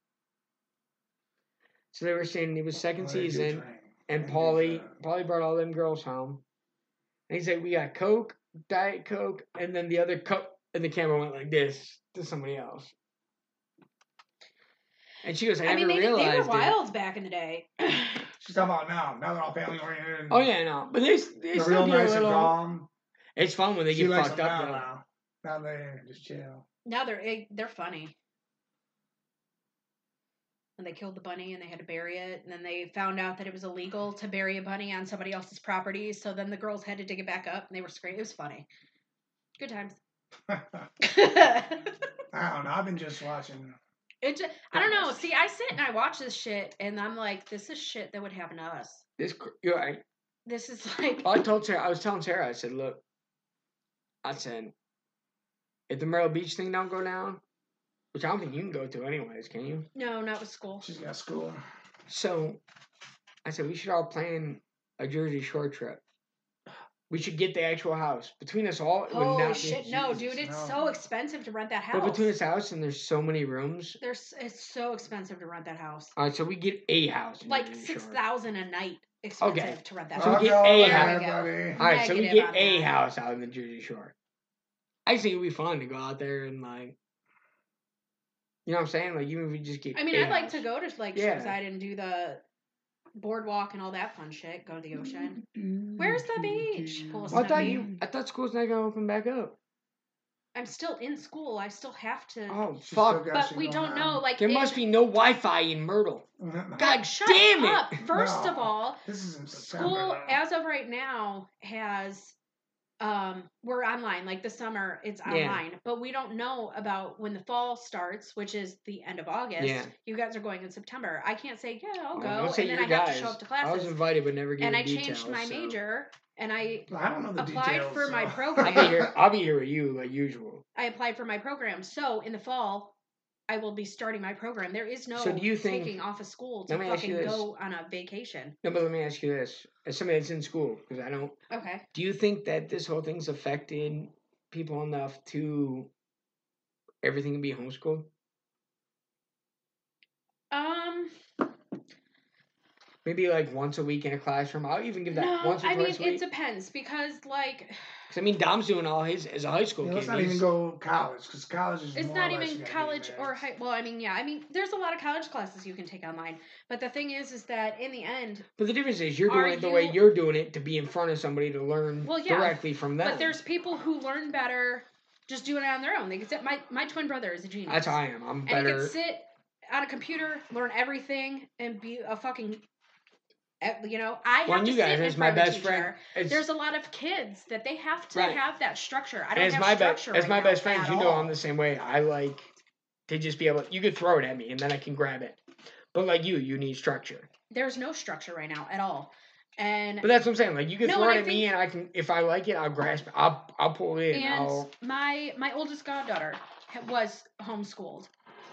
So they were saying it was second Well, season, and They do Pauly, train. Pauly brought all them girls home, and he's like, "We got Coke, Diet Coke, and then the other cup, And the camera went like this to somebody else. And she goes, "I, I mean, never they, they realized were it." wild back in the day. She's talking about now. Now they're all family oriented. Oh yeah, no, but they, they They're still real get a nice and little. calm. It's fun when they she get fucked up now, now. Now they just chill. Now they're eh, they're funny. And they killed the bunny and they had to bury it. And then they found out that it was illegal to bury a bunny on somebody else's property. So then the girls had to dig it back up and they were screaming. It was funny. Good times. I don't know. I've been just watching. It just, I don't know. See, I sit and I watch this shit and I'm like, this is shit that would happen to us. This, you know, I, This is like, I told Sarah, I was telling Sarah, I said, look, I said, if the Myrtle Beach thing don't go down, which I don't think you can go to anyways, can you? no, not with school. She's got school. So, I said we should all plan a Jersey Shore trip. We should get the actual house between us all. It would Holy not be- shit, no, Jesus, dude, it's no. so expensive to rent that house. But between this house and there's so many rooms. There's, it's so expensive to rent that house. All right, so we get a house. In Like Jersey six Shore. thousand a night expensive Okay. to rent that So we house. get a house. there, There buddy. All right, so we Negative get on a that. house out in the Jersey Shore. I think it'd be fun to go out there and like, you know what I'm saying? Like even if we just get. I mean, I'd like to go to like Yeah. Surfside and do the boardwalk and all that fun shit. Go to the ocean. Mm-hmm. Where's the beach? Well, I thought you. I thought school's not gonna open back up. I'm still in school. I still have to. Oh fuck! still but we don't know. Like There it- must be no Wi-Fi in Myrtle. God shut damn it! up. First of all, This is school though. as of right now has um we're online like the summer it's Yeah. online but we don't know about when the fall starts which is the end of august Yeah. you guys are going in september i can't say yeah i'll go don't and then your i have to show up to class. I was invited but never given and i details. changed my so. major and i I don't know the applied details. for my program. I'll be here. I'll be here with you like usual. i applied for my program so in the fall i will be starting my program there is no So do you think- taking off of school to Let me ask you fucking go on a vacation No, but let me ask you this: as somebody that's in school, because I don't. okay Do you think that this whole thing's affected people enough to everything can be homeschooled? um Maybe like once a week in a classroom. I'll even give that no, once or I mean twice a it depends because like 'Cause, I mean, Dom's doing all his as a high school Yeah, kid. let's not he's- even go college because college is. it's more not even college or high. Well, I mean, yeah, I mean, there's a lot of college classes you can take online, but the thing is, is that in the end, But the difference is you're doing it the way you- you're doing it to be in front of somebody to learn Well, yeah, directly from them. but there's people who learn better just doing it on their own. They can sit. My my twin brother is a genius. That's how I am. I'm and he better. can sit on a computer, learn everything, and be a fucking. Eh, You know, I have One to you guys as my front of a best friend. teacher. It's, There's a lot of kids that they have to Right. have that structure. I don't as have my best structure as right my best friends, at you know all. I'm the same way. I like to just be able. You could throw it at me and then I can grab it. But like you, you need structure. There's no structure right now at all, and But that's what I'm saying. Like you can No, throw it at me, and I can if I like it, I'll grasp. it. I'll I'll pull it in. And I'll, my my oldest goddaughter was homeschooled.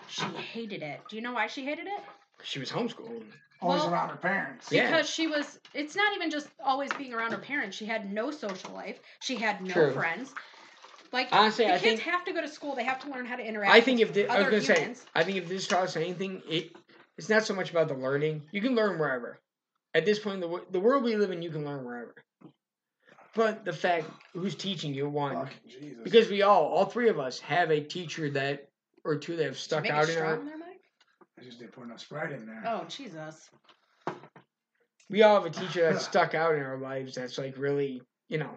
She hated it. Do you know why she hated it? she was homeschooled. Always well- around her parents. Yeah. Because she was. It's not even just always being around her parents. She had no social life. She had no True. friends. Like Honestly, the I kids think have to go to school. They have to learn how to interact. I think with if the, I was gonna humans. say I think if this taught us anything, it it's not so much about the learning. You can learn wherever. At this point, the the world we live in, you can learn wherever. But the fact who's teaching you one Fucking Jesus. because we all all three of us have a teacher that or two that have stuck out in strong our. There, Mike? I just didn't put enough Sprite in there. Oh Jesus! We all have a teacher that stuck out in our lives. That's like really, you know.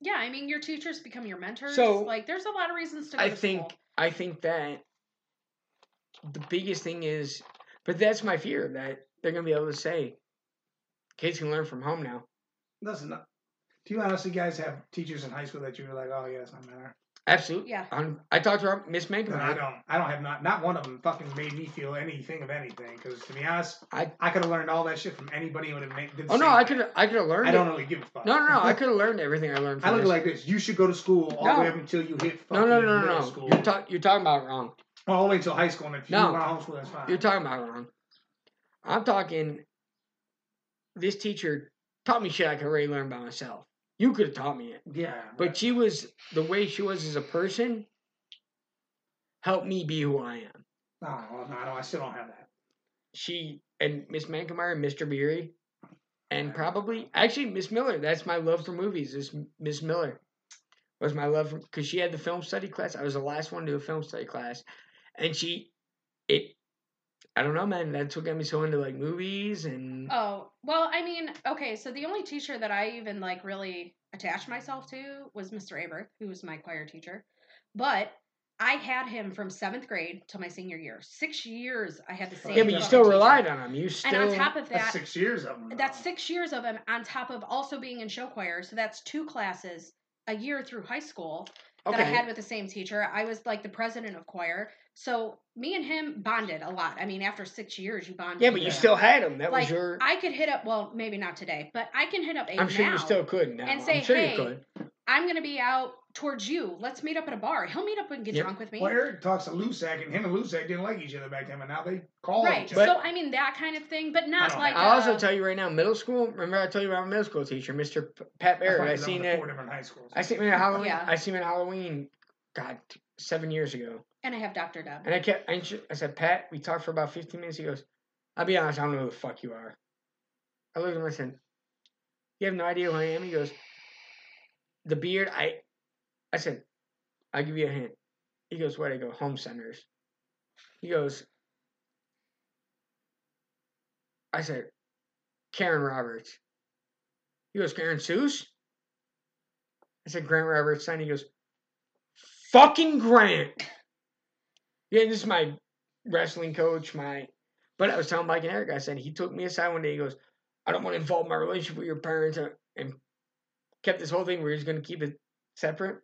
Yeah, I mean, your teachers become your mentors. So, like, there's a lot of reasons to go I to think school. I think that the biggest thing is, but that's my fear that they're gonna be able to say, kids can learn from home now. Listen, do you honestly guys have teachers in high school that you were like, oh yeah, it's not matter? Absolutely. Yeah. Um, I talked to our Miss No, I don't. I don't have not. Not one of them fucking made me feel anything of anything. Because to be honest, I- I could have learned all that shit from anybody who would have made. Did the Oh no, same I could I could have learned. I don't it. really give a fuck. No, no, no. I could have learned everything I learned. I look this. like this. You should go to school all No. the way up until you hit no, fucking no, no, no, middle no. school. You're, ta- you're talking about it wrong. well, only until high school. And if No. you want to homeschool, that's fine. You're talking about it wrong. I'm talking. This teacher taught me shit I could already learn by myself. You could have taught me it, yeah, but she was the way she was as a person. Helped me be who I am. no, well, no, no, I still don't have that. She and Miss Mankemeyer and Mr. Beery, and probably actually Miss Miller. That's my love for movies. Is Miss Miller was my love for because she had the film study class. I was the last one to do a film study class, and she it I don't know, man. That's what got me so into like movies and Oh, well, I mean, okay, so the only teacher that I even like really attached myself to was Mr. Aber, who was my choir teacher. But I had him from seventh grade till my senior year. Six years I had the same. yeah, but you still teacher. relied on him. You still And on top of That's that, six years of them. that's six years of him on top of also being in show choir. So that's two classes a year through high school that I had with the same teacher. I was like the president of choir. So me and him bonded a lot. I mean, after six years, you bonded. yeah, but you together. still had him. That like was your. I could hit up. Well, maybe not today, but I can hit up Abe I'm sure now. you still could now. and say, I'm sure "Hey. I'm gonna be out towards you. Let's meet up at a bar. He'll meet up and get Yep. drunk with me. Well, Eric talks to Lusac, and him and Lusac didn't like each other back then, but now they call Right. each other. so I mean that kind of thing, but not don't like. I'll also uh, tell you right now, middle school. Remember, I told you about my middle school teacher, Mr. P- Pat I Barrett. thought I he was seen it. four different high schools. I seen him at Halloween. Yeah. I seen him at Halloween. God, seven years ago. and I have Dr. Deb. And I kept. I, I said, Pat. We talked for about 15 minutes. He goes, "I'll be honest. I don't know who the fuck you are." I looked at him. I said, "You have no idea who I am." He goes, "The beard." I. I said, "I'll give you a hint." He goes, "What?" I go, "Home centers." He goes. I said, Karen Roberts. He goes, Karen Seuss? I said, Grant Roberts' son. He goes, fucking Grant. Yeah, this is my wrestling coach, my. But I was telling Mike and Eric, I said, he took me aside one day. He goes, I don't want to involve my relationship with your parents. And kept this whole thing where he's going to keep it separate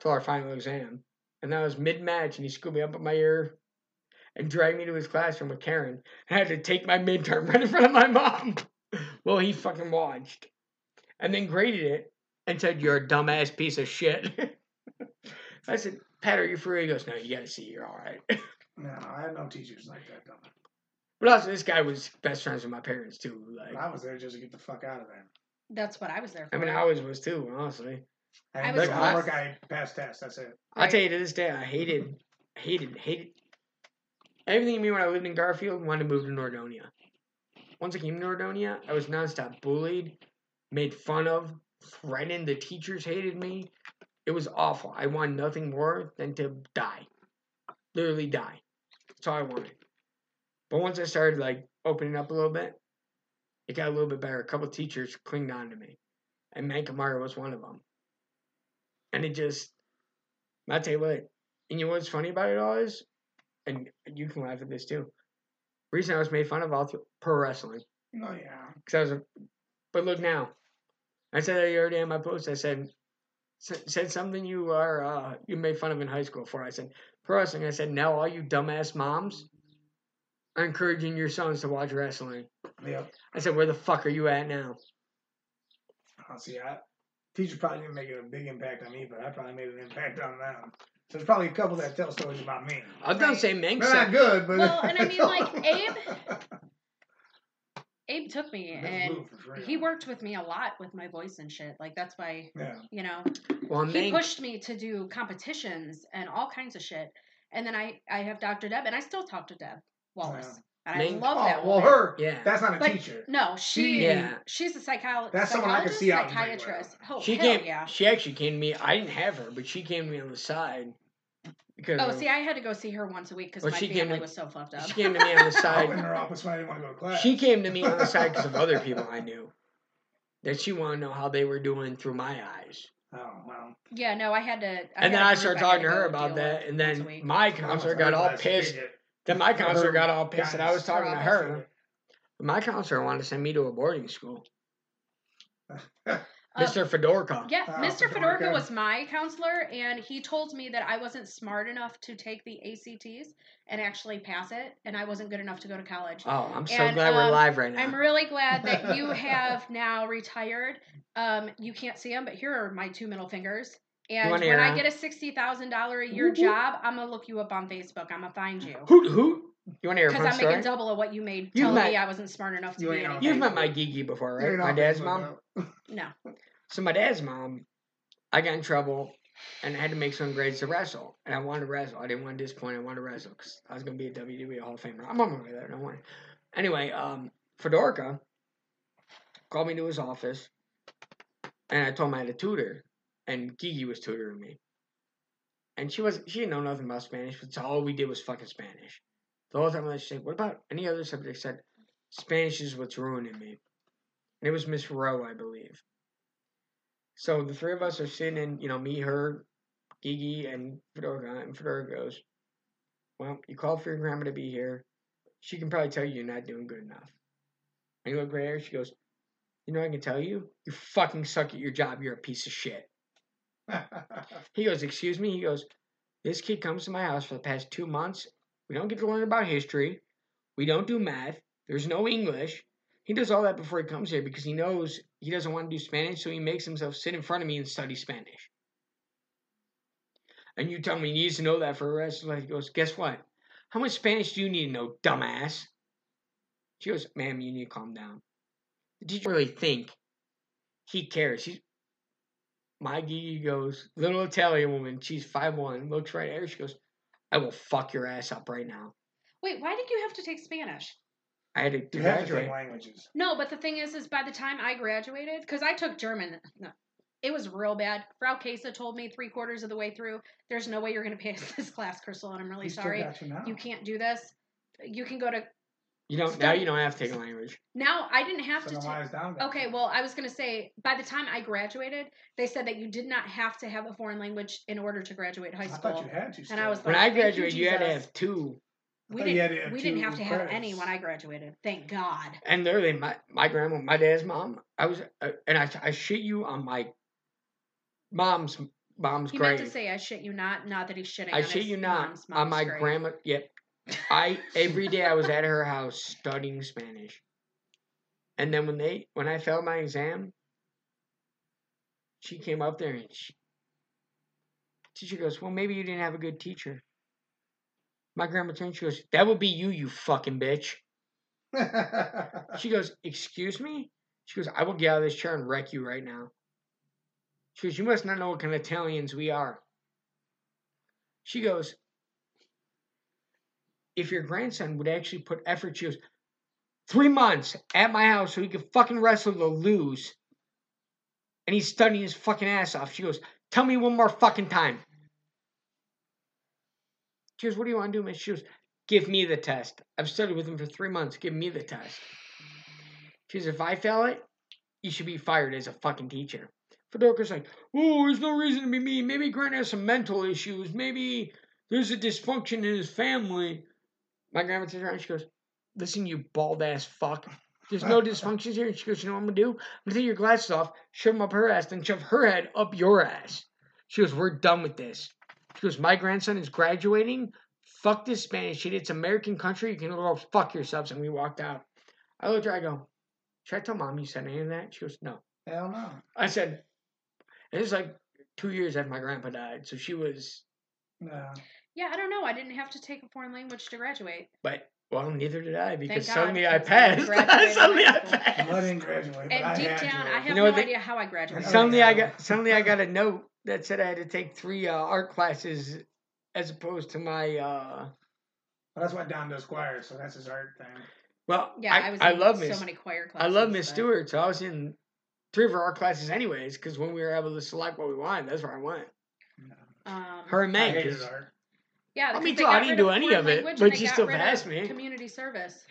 till our final exam. And that was mid match, and he scooped me up in my ear and dragged me to his classroom with Karen. I had to take my midterm right in front of my mom. well, he fucking watched. And then graded it and said, You're a dumbass piece of shit. I said, Pat, are you for real? He goes, No, you gotta see, you're all right. no, I had no teachers like that. Though. but also, this guy was best friends with my parents, too. Like, I was there just to get the fuck out of there. That's what I was there for. I mean, I always was, too, honestly. And I I was- homework. I passed tests. That's it. I'll tell you to this day, I hated, hated, hated everything in me when I lived in Garfield wanted to move to Nordonia. Once I came to Nordonia, I was nonstop bullied, made fun of, threatened. The teachers hated me. It was awful. I wanted nothing more than to die. Literally die. That's all I wanted. But once I started like opening up a little bit, it got a little bit better. A couple teachers clinged on to me. And Mankamara was one of them. And it just I'll tell you what, and you know what's funny about it all is, and you can laugh at this too. Reason I was made fun of all through pro wrestling Oh yeah. because I was a, but look now, I said that the other day in my post. I said said something you are uh, you made fun of in high school for. I said pro wrestling. I said now all you dumbass moms are encouraging your sons to watch wrestling. Yep. I said where the fuck are you at now? Oh, see, I, teacher probably didn't make a big impact on me, but I probably made an impact on them. So there's probably a couple that tell stories about me. I was gonna say Mink They're not good, but Well, and I mean, like, Abe- Abe took me That's and blue for sure. he worked with me a lot with my voice and shit. Like that's why, Yeah. you know, well he Mink pushed me to do competitions and all kinds of shit. And then I I have Dr. Deb and I still talk to Deb Wallace. Yeah. And Mink- I love Oh, that well, her. yeah. That's not a But- teacher. No, she Yeah. she's a psycholo- That's someone I could see out in psychiatrist. Oh, She hell came. yeah. She actually came to me. I didn't have her, but she came to me on the side because Oh, of- see, I had to go see her once a week because Well, my she came family to- was so fucked up. she came to me on the I side. opened her office when I didn't want to go to class. She came to me on the side because of other people I knew that she wanted to know how they were doing through my eyes. Oh well. Yeah, no, I had to. I and had then I started talking to her about that, and then my counselor got all pissed. Then my counselor got all pissed that I was talking to her. My counselor wanted to send me to a boarding school. Uh, Mr. Fedorka. Yeah, Oh, Mr. Fedorka. Fedorka was my counselor, and he told me that I wasn't smart enough to take the ACTs and actually pass it, and I wasn't good enough to go to college. Oh, I'm so And, glad we're um, live right now. I'm really glad that you have now retired. Um, you can't see them, but here are my two middle fingers. And when hear I get a sixty thousand dollar a year Whoop, whoop. job, I'm gonna look you up on Facebook. I'm gonna find you who? Who? You want to hear because I'm story? making double of what you made You've telling met- me I wasn't smart enough to You be ain't anything. You've met my Gigi before, You're right? My dad's mom. No. So my dad's mom, I got in trouble and I had to make some grades to wrestle. And I wanted to wrestle. I didn't want to disappoint. I wanted to wrestle because I was going to be a WWE Hall of Famer. I'm on my way there. Don't worry. Anyway, um, Fedorka called me to his office and I told him I had a tutor. And Gigi was tutoring me. And she was she didn't know nothing about Spanish, but all we did was fucking Spanish. The whole time I was saying, what about any other subject? I said, Spanish is what's ruining me. And it was Miss Rowe, I believe. So the three of us are sitting in, you know, me, her, Gigi, and Fedora, and Fedora goes, Well, you called for your grandma to be here. She can probably tell you you're not doing good enough. And you look right at her, she goes, You know, I can tell you, you fucking suck at your job, you're a piece of shit. He goes, Excuse me? He goes, This kid comes to my house for the past two months. We don't get to learn about history. We don't do math. There's no English. He does all that before he comes here because he knows he doesn't want to do Spanish, so he makes himself sit in front of me and study Spanish. And you tell me he needs to know that for the rest of life. He goes, Guess what? How much Spanish do you need to know, dumbass? She goes, Ma'am, you need to calm down. The teacher really think he cares. He's my Gigi goes, little Italian woman, she's five one, looks right at her, she goes, I will fuck your ass up right now. Wait, why did you have to take Spanish? I had to you have to graduate. take languages. No, but the thing is, is by the time I graduated, because I took German, no, it was real bad. Frau Kesa told me three quarters of the way through, "There's no way you're going to pass this class, Crystal, and I'm really You still sorry. got you now. You can't do this. You can go to You don't now you don't have to take a language. now. I didn't have So to. then ta- down there? Okay, well, I was going to say by the time I graduated, they said that you did not have to have a foreign language in order to graduate high school. I thought you had to. And I was like, When I thank you, graduated, you, had to have two. we thought you had didn't. have We didn't have to have any when I graduated. Thank God. And literally, my, my grandma, my dad's mom, I was, uh, and I, I shit you on my mom's mom's He grave. meant to say, "I shit you not," not that he's shitting. I on shit his you not mom's, on my grave. grandma. Yep. I every day I was at her house studying Spanish, and then when they when I failed my exam, she came up there and she, teacher goes, "Well, maybe you didn't have a good teacher." My grandma turned. She goes, "That would be you, you fucking bitch." She goes, "Excuse me." She goes, "I will get out of this chair and wreck you right now." She goes, "You must not know what kind of Italians we are." She goes, "If your grandson would actually put effort," she goes, three months at my house so he could fucking wrestle to lose, and he's studying his fucking ass off." She goes, "Tell me one more fucking time." She goes, "What do you want to do, miss?" She goes, "Give me the test. I've studied with him for three months. Give me the test." She goes, "If I fail it, you should be fired as a fucking teacher." Fedorka's like, "Oh, there's no reason to be mean. Maybe Grant has some mental issues. Maybe there's a dysfunction in his family." My grandma turns around and she goes, "Listen, you bald ass fuck. There's no dysfunctions here." And she goes, "You know what I'm gonna do? I'm gonna take your glasses off, shove them up her ass, then shove her head up your ass." She goes, "We're done with this." She goes, "My grandson is graduating. Fuck this Spanish shit. It's American country. You can go fuck yourselves." And we walked out. I looked at her. I go, "Should I tell mom you said any of that?" She goes, "No." Hell no. I said, "It was like two years after my grandpa died, so she was." No. Yeah, I don't know. I didn't have to take a foreign language to graduate. But well, neither did I because suddenly I passed. suddenly I passed. school. Well, I passed. didn't graduate. But I And deep had down. I have know, no they- idea how I graduated. Suddenly I got suddenly I got a note that said I had to take three uh, art classes as opposed to my. uh Well, that's why Don does choir, so that's his art thing. Well, Yeah, I, I, was I in love so Miss many choir classes. I love Miss but- Stewart, so I was in three of her art classes anyways. Because when we were able to select what we wanted, that's where I went. Um, Her and I Meg. Hated 'cause- art. yeah, I mean, too, I didn't do any of it, but she still passed me. Community service.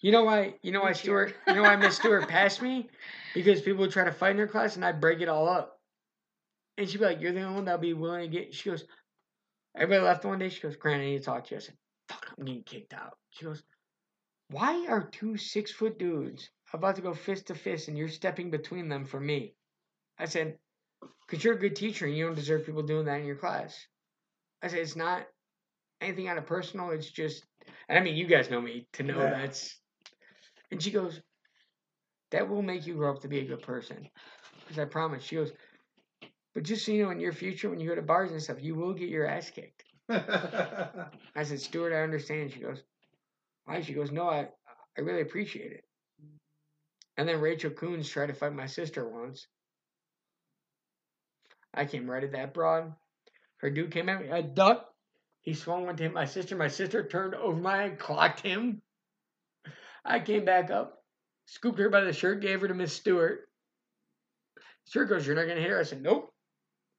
You know why? You know why Stewart? You know why Miss Stewart passed me? Because people would try to fight in her class, and I'd break it all up. And she'd be like, "You're the only one that'll be willing to get." She goes, "Everybody left one day." She goes, "Grant, I need to talk to you." I said, "Fuck, I'm getting kicked out." She goes, "Why are two six foot dudes about to go fist to fist, and you're stepping between them for me?" I said, "Cause you're a good teacher, and you don't deserve people doing that in your class." I said, "It's not anything out of personal. It's just." And I mean, you guys know me to know Yeah. that's. And she goes, "That will make you grow up to be a good person." Because I promise. She goes, "But just so you know, in your future, when you go to bars and stuff, you will get your ass kicked." I said, "Stewart, I understand." She goes, "Why?" She goes, "No, I, I really appreciate it." And then Rachel Coons tried to fight my sister once. I came right at that broad. Her dude came at me. I ducked. He swung one to hit my sister. My sister turned over my head, clocked him. I came back up, scooped her by the shirt, gave her to Miss Stewart. Stewart goes, You're not going to hit her? I said, Nope.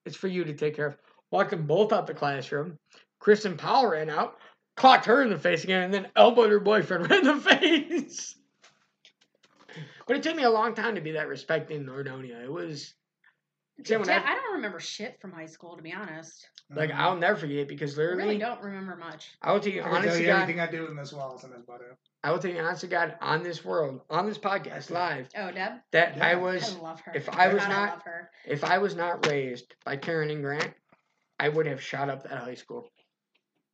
It's for you to take care of. Walked them both out the classroom. Kristen Powell ran out. clocked her in the face again, and then elbowed her boyfriend right in the face. but it took me a long time to be that respecting Nordonia. It was. See, when Yeah, I- I don't remember shit from high school, to be honest. like I'll never forget because literally, I really literally, don't remember much. I will tell you I can tell honest to you God, everything I do in this walls and that's about it. I will tell you honest to God on this world, on this podcast live, Oh, Deb, that I was I love her. if I was God, not- I love her. if I was not raised by Karen and Grant, I would have shot up that high school.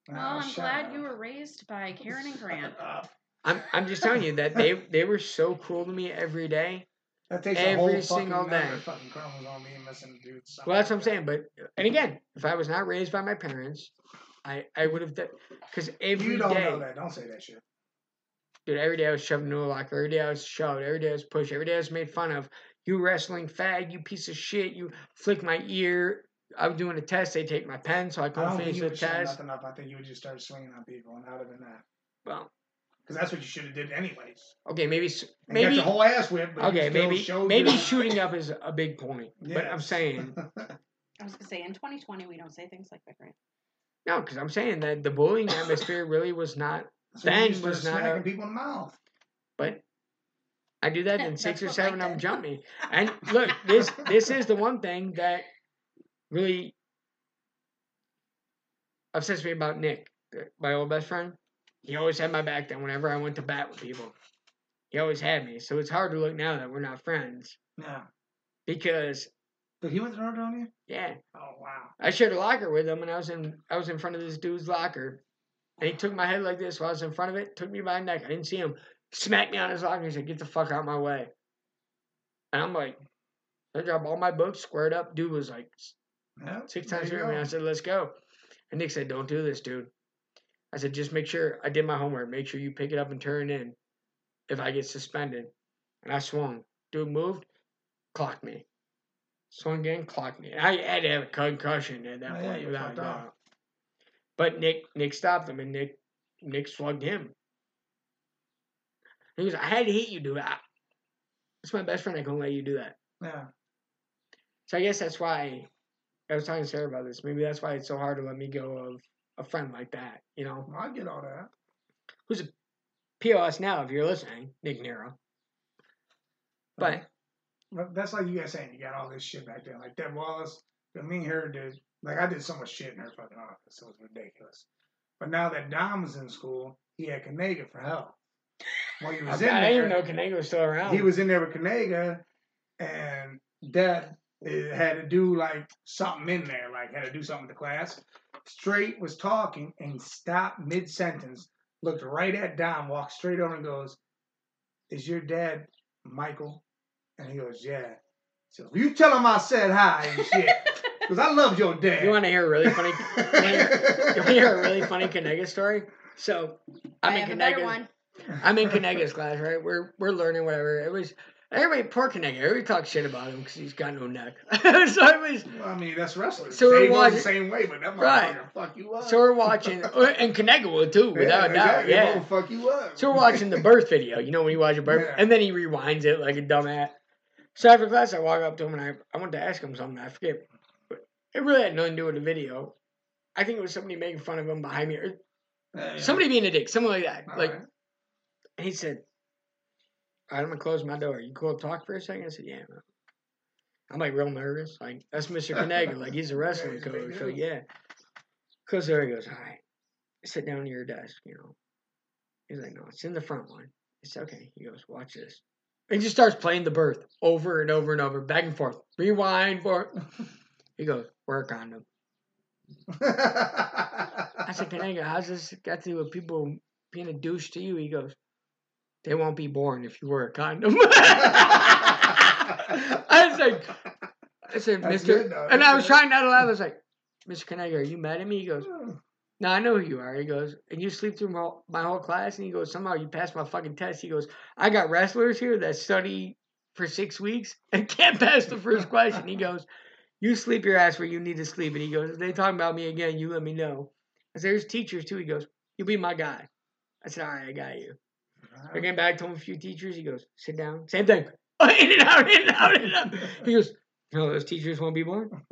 Well, Ah, I'm glad up. you were raised by Karen and Grant. Shut up. I'm I'm just telling you that they they were so cool to me every day. That takes Every single day. fucking chromosome being missing, dude. Well, that's what I'm saying. But and again, if I was not raised by my parents, I I would have done because every You don't day, know that. Don't say that shit. dude, every day I was shoved into a locker. Every day I was shoved. Every day I was pushed. Every day I was made fun of. You wrestling fag. You piece of shit. You flick my ear. I was doing a test. They take my pen, so I I couldn't don't finish the test. nothing up. I think you would just start swinging on people, and that would have been that. Well, Because that's what you should have did anyways. okay, maybe s- And got maybe your whole ass whipped. But you okay, maybe maybe your- shooting up is a big point. But I'm saying I was gonna say in 2020 we don't say things like that, right? no, because I'm saying that the bullying atmosphere really was not. So you Ben just was not smacking a- people in the mouth. But I do that, and six or seven Mike of them jump me. And look, this this is the one thing that really upsets me about Nick, uh, my old best friend. He always had my back then whenever I went to bat with people. He always had me. So it's hard to look now that we're not friends Yeah. because But he went to North Carolina? yeah, Oh wow. I shared a locker with him, and I was in I was in front of this dude's locker, and he took my head like this while I was in front of it, took me by the neck. I didn't see him, smacked me on his locker. He said, "Get the fuck out of my way." And I'm like, I dropped all my books, squared up. Dude was like Yeah. six there times you bigger than me. I said, "Let's go." And Nick said, "Don't do this, dude." I said, "Just make sure I did my homework. Make sure you pick it up and turn it in. If I get suspended." And I swung. Dude moved, clocked me. Swung again, clocked me. I had to have a concussion at that point without a doubt. But Nick Nick stopped him and Nick Nick slugged him. He goes, I had to hit you, dude. I, it's my best friend. I couldn't let you do that. Yeah. So I guess that's why I was talking to Sarah about this. Maybe that's why it's so hard to let me go of a friend like that. You know, I get all that. who's a POS now if you're listening, Nick Nero. But But that's like you guys saying, you got all this shit back there. Like Deb Wallace, me and her did, like I did so much shit in her fucking office. It was ridiculous. But now that Dom was in school, he had Kanega for help. While he I, was in I didn't there, even know Kanega was still around. he was in there with Kanega, and Deb eh, had to do like something in there, like had to do something with the class. Straight was talking and stopped mid sentence, looked right at Dom, walked straight over and goes, Is your dad Michael? And he goes, Yeah. So you tell him I said hi and shit. Because I loved your dad. You want to hear a really funny? you want to hear a really funny Kanega story? So I'm I in have Kanega's. I'm in Kanega's class, right? We're we're learning whatever. It was everybody poor Kanega. Everybody talks shit about him because he's got no neck. so it was. I mean, that's wrestling. So So we're watching- the same way, but that Right. fuck you up. So we're watching, and Kanega would too, without a doubt. exactly. Yeah. Fuck you up. So we're watching the birth video. You know when you watch a birth, Yeah. and then he rewinds it like a dumbass. So after class, I walk up to him and I I wanted to ask him something. I forget, but it really had nothing to do with the video. I think it was somebody making fun of him behind me, or Yeah, yeah. somebody being a dick, something like that. All like right. he said, "All right, I'm gonna close my door. You cool to talk for a second? I said, "Yeah." Man. I'm like real nervous. Like that's Mr. Kanega. Like he's a wrestling he's coach. So yeah. Close the door. He goes, "All right, sit down at your desk." You know. He's like, "No, it's in the front one." It's okay. He goes, "Watch this." And he just starts playing the birth over and over and over, back and forth. Rewind for. He goes, work on condom." I said, Kanega, how's this got to do with people being a douche to you? He goes, they won't be born if you wear a condom. I was like, I said, Mister, and I was trying not to laugh. I was like, Mr. Kanega, are you mad at me? He goes, No, I know who you are. He goes, and you sleep through my, whole- my whole class. And he goes, somehow you passed my fucking test. He goes, I got wrestlers here that study for six weeks and can't pass the first question. He goes, you sleep your ass where you need to sleep. And he goes, if they talk about me again, you let me know. I said, there's teachers too. He goes, you'll be my guy. I said, all right, I got you. I came back, him a few teachers. He goes, sit down. Same thing. in and out, in and out, in and out. He goes, no, those teachers won't be born.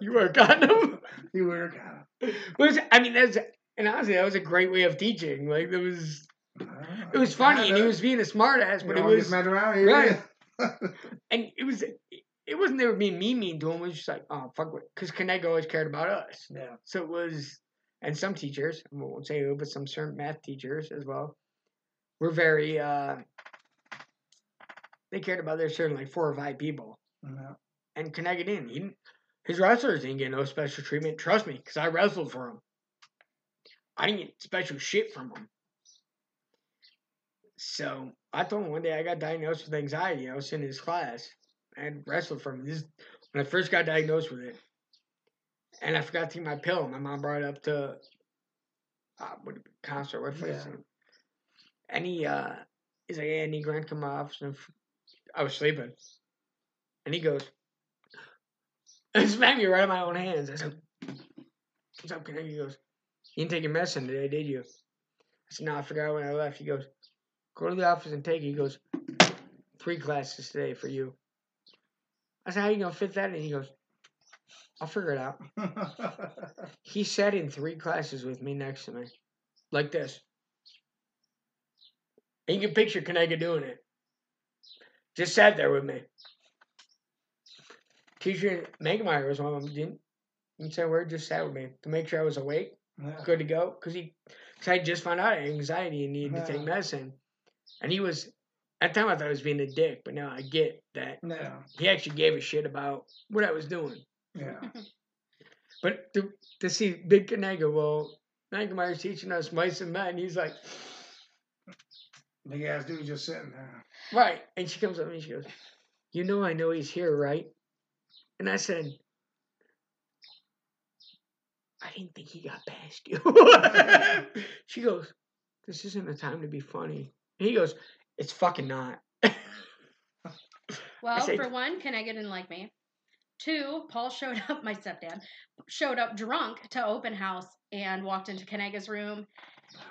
You wear a condom. you wear a condom. Was I mean, that's And honestly, that was a great way of teaching. Like it was, know. it was funny, and he was being a smartass, but it was, mad around here. right. and it was, it wasn't they were being mean mean to him. It was just like, oh fuck, because Kanega always cared about us. yeah. So it was, and some teachers, I won't say who, but some certain math teachers as well, were very, uh, they cared about their certain like four or five people. And Kanega didn't. He, didn't- his wrestlers didn't get no special treatment. Trust me, because I wrestled for him. I didn't get special shit from him. So I told him one day I got diagnosed with anxiety. I was in his class. Had wrestled for him. This when I first got diagnosed with it. And I forgot to take my pill. My mom brought it up to uh, what concert, what place? Yeah. And he uh he's like, Hey, I need Grant come off. and f-" I was sleeping. And he goes and smacked me right in my own hands. I said, What's up, Kanega? He goes, You didn't take your medicine today, did you? I said, No, I forgot when I left. He goes, Go to the office and take it. He goes, Three classes today for you. I said, How you gonna fit that in? He goes, I'll figure it out. He sat in three classes with me next to me, like this. And you can picture Kanega doing it. Just sat there with me. Teacher Megameyer was one of them. Didn't, didn't say a word, just sat with me to make sure I was awake, yeah. good to go. Because he, cause I just found out I had anxiety and needed to take medicine. And he was, at the time I thought I was being a dick, but now I get that Yeah. he actually gave a shit about what I was doing. Yeah. But to, to see Big Kanega, well, Megameyer's teaching us mice and men. He's like, Big ass dude just sitting there. right. And she comes up to me and she goes, You know, I know he's here, right? And I said, I didn't think he got past you. she goes, This isn't a time to be funny. And he goes, It's fucking not. Well, say- for one, Kanega didn't like me. Two, Paul showed up, my stepdad, showed up drunk to open house and walked into Kanega's room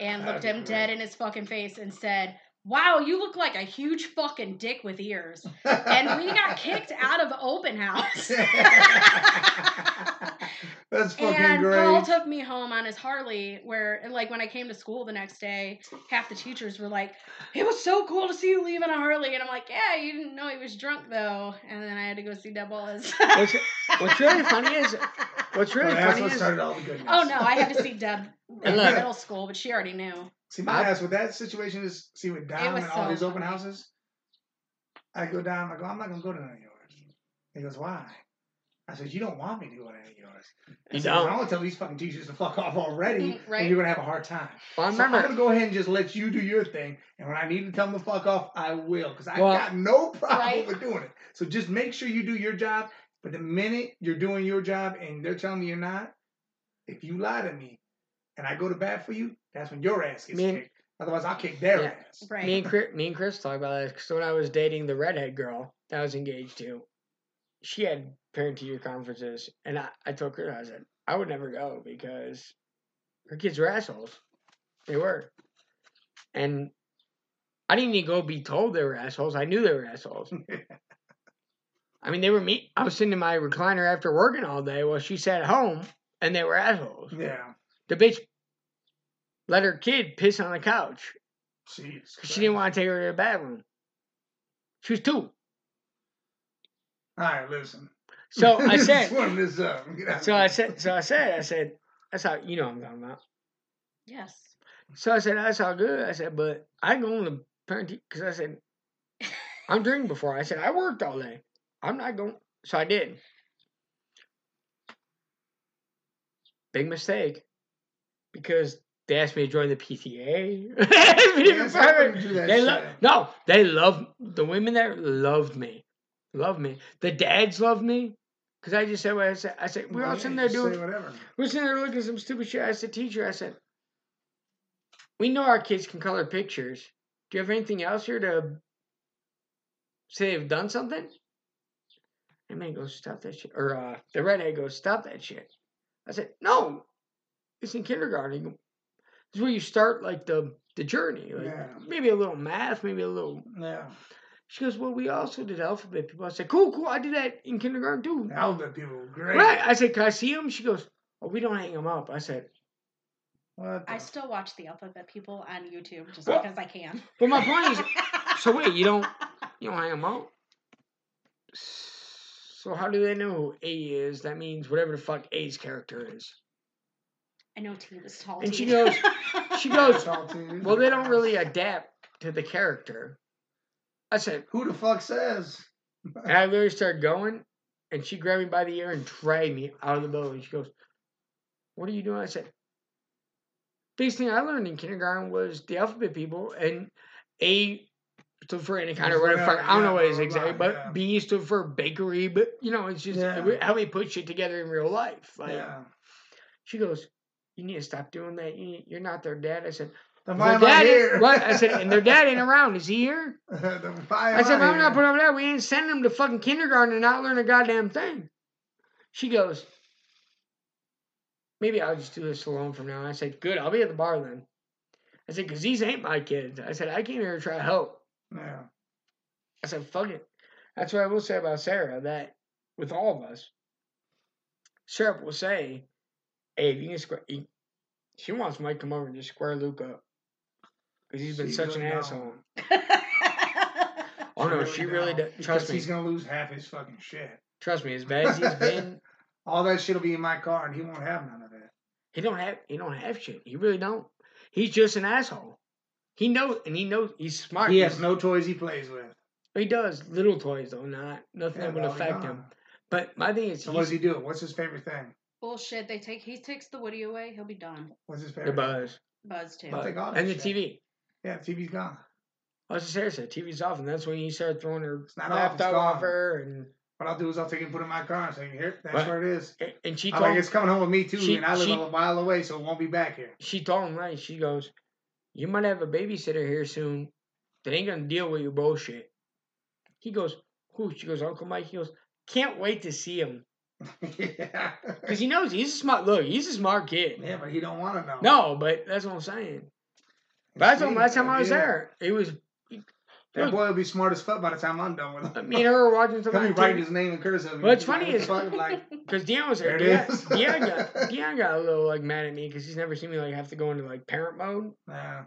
and looked him be dead in his fucking face and said, Wow, you look like a huge fucking dick with ears. And we got kicked out of open house. That's fucking and great. Paul took me home on his Harley, where like when I came to school the next day, half the teachers were like, "It was so cool to see you leaving a Harley," and I'm like, "Yeah, you didn't know he was drunk though." And then I had to go see Deb Wallace. What's, what's really funny is, what's really Well, that's funny what is, started all the goodness. oh no, I had to see Deb in And look- middle school, but she already knew. See, my I- ass with that situation is see with Dom was and all these open funny. houses. I go down. I go. I'm not gonna go to none of yours. He goes, why? I said, you don't want me to go to any of yours. I You said, don't. I'm gonna tell these fucking teachers to fuck off already, Mm, right. and you're gonna have a hard time. well, I So I'm remember, gonna go ahead and just let you do your thing, and when I need to tell them to fuck off, I will, because I Well- got no problem Right. with doing it. So just make sure you do your job. But the minute you're doing your job and they're telling me you're not, if you lie to me, and I go to bat for you, that's when your ass gets Me and- kicked. Otherwise, I'll kick their Yeah. ass. Right. Me and Chris, me and Chris talked about that because when I was dating the redhead girl that I was engaged to, she had parent teacher conferences, and I, I told her I said I would never go because her kids were assholes. They were, and I didn't even go be told they were assholes. I knew they were assholes. I mean, they were me. I was sitting in my recliner after working all day while she sat at home, and they were assholes. Yeah. The bitch let her kid piss on the couch. Jeez. 'Cause She didn't want to take her to the bathroom. She was two. All right, listen. So I said, warm this up. So I said, so I said, I said, that's how you know I'm talking about. yes. So I said, that's all good. I said, but I go on the parent because I said, I'm drinking before. I said, I worked all day. I'm not going. So I did. Big mistake because they asked me to join the PTA. They asked me to Yes, be I part of it. wouldn't do that They lo- no, they love the women there loved me, loved me. The dads loved me because I just said what I said. I said we're all Well, sitting yeah, there doing, whatever. we're sitting there looking at some stupid shit. I said, teacher, I said, we know our kids can color pictures. Do you have anything else here to say they've done something? And man goes, stop that shit. Or uh, the redhead goes, stop that shit. I said, no, it's in kindergarten. He is where you start like the the journey. Like Yeah. maybe a little math, maybe a little Yeah. she goes, Well, we also did alphabet people. I said, Cool, cool. I did that in kindergarten too. Alphabet people, great. Right. I said, Can I see them? She goes, Oh, we don't hang them up. I said, What? I still watch the alphabet people on YouTube just Well- because I can. But my point is, so wait, you don't you don't hang them out. So how do they know who A is? That means whatever the fuck A's character is. I know T was tall. And she goes- she goes, Talk to you. Well, they don't really adapt to the character. I said, Who the fuck says? and I literally started going, and she grabbed me by the ear and dragged me out of the building. She goes, "What are you doing?" I said, "Biggest thing I learned in kindergarten was the alphabet people, and A stood for any kind of Just whatever. whatever, fuck- I don't know what it is blah, blah, exactly, but yeah. B stood for bakery. But you know, it's just Yeah. how we put shit together in real life. Like yeah. she goes." You need to stop doing that. You, you're not their dad. I said, Then why am I dad here? what? I said, and their dad ain't around. Is he here? Then why I said, I I'm not putting up with that. We ain't sending him to fucking kindergarten and not learn a goddamn thing. She goes, maybe I'll just do this alone from now. I said, good. I'll be at the bar then. I said, because these ain't my kids. I said, I came here to try to help. Yeah. I said, fuck it. That's what I will say about Sarah, that with all of us, Sarah will say, hey, if you can square, he- she wants Mike to come over and just square Luke up. Because he's been She such an really don't. asshole. Oh, oh, no, she really don't, does. because Trust me. He's gonna lose half his fucking shit. Trust me, as bad as he's been, All that shit'll be in my car, and he won't have none of that. He don't have he don't have shit. He really don't. He's just an asshole. He knows and he knows he's smart. He has no toys he plays with. he does little toys though, not nothing Yeah, that would well, affect gone. him. But my thing is So what does he do? What's his favorite thing? Bullshit. They take he takes the Woody away, he'll be done. What's his the favorite? buzz. Buzz too. I'll Buzz. take all that And the shit. TV. Yeah, the TV's gone. I was just Sarah said, TV's off, and that's when he started throwing her It's not off, it's laptop off gone. her and What I'll do is I'll take it and put it in my car and say, here, that's What? where it is. and she I'm told like, it's coming home with me too, she- and I live she- a mile away, so it won't be back here. she told him right, she goes, You might have a babysitter here soon that ain't gonna deal with your bullshit. He goes, Who? She goes, Uncle Mike, he goes, Can't wait to see him. yeah. Because he knows he's a smart look, he's a smart kid. yeah, but he don't want to know. No, but that's what I'm saying. But I told him last time I was Yeah. there, it was That boy will be smart as fuck by the time I'm done with him. me and her were watching He'll be writing his name in cursive. What's funny is- like, because Dion was there. There it Dion, got Dion got a little like mad at me because he's never seen me like have to go into like parent mode. nah,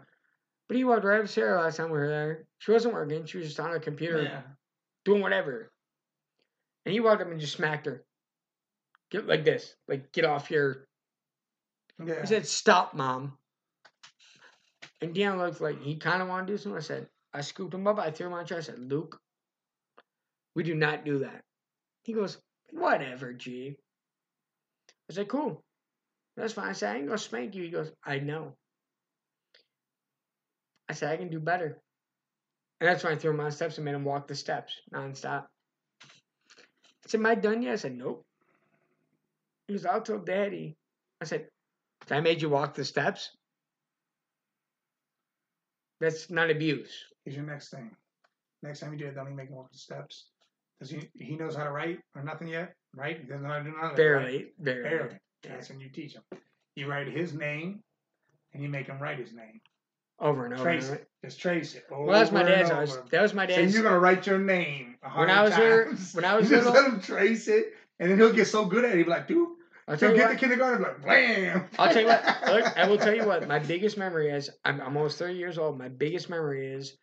But he walked right up to Sarah last time we were there. She wasn't working. She was just on her computer yeah. doing whatever. And he walked up and just smacked her. Get like this, like get off your. Yeah. He said, "Stop, mom." And Dion looked like he kind of wanted to do something. I said, I scooped him up. I threw him on the chair. I said, Luke, we do not do that. He goes, whatever, G. I said, cool. That's fine. I said, I ain't gonna spank you. He goes, I know. I said, I can do better. And that's when I threw him on the steps and made him walk the steps nonstop. I said, Am I done yet? I said, Nope. Goes, I'll tell daddy. I said, "So I made you walk the steps? That's not abuse. Here's your next thing. Next time you do it, don't even make him walk the steps. Does he? He knows how to write or nothing yet, right? He doesn't know how to do of that, right? Barely. Barely. Barely. Yeah. That's when you teach him. You write his name, and you make him write his name. Over and over. Trace and over. it. Just trace it. Well, that's my dad's over. That was my So dad's. you're gonna write your name. a When I was there- times. when I was you just let him trace it, and then he'll get so good at it. He'll be like, dude, I'll tell he'll you get to what. kindergarten, and be like, blam. I'll tell you what. Look, I will tell you what. My biggest memory is I'm, I'm almost 30 years old. My biggest memory is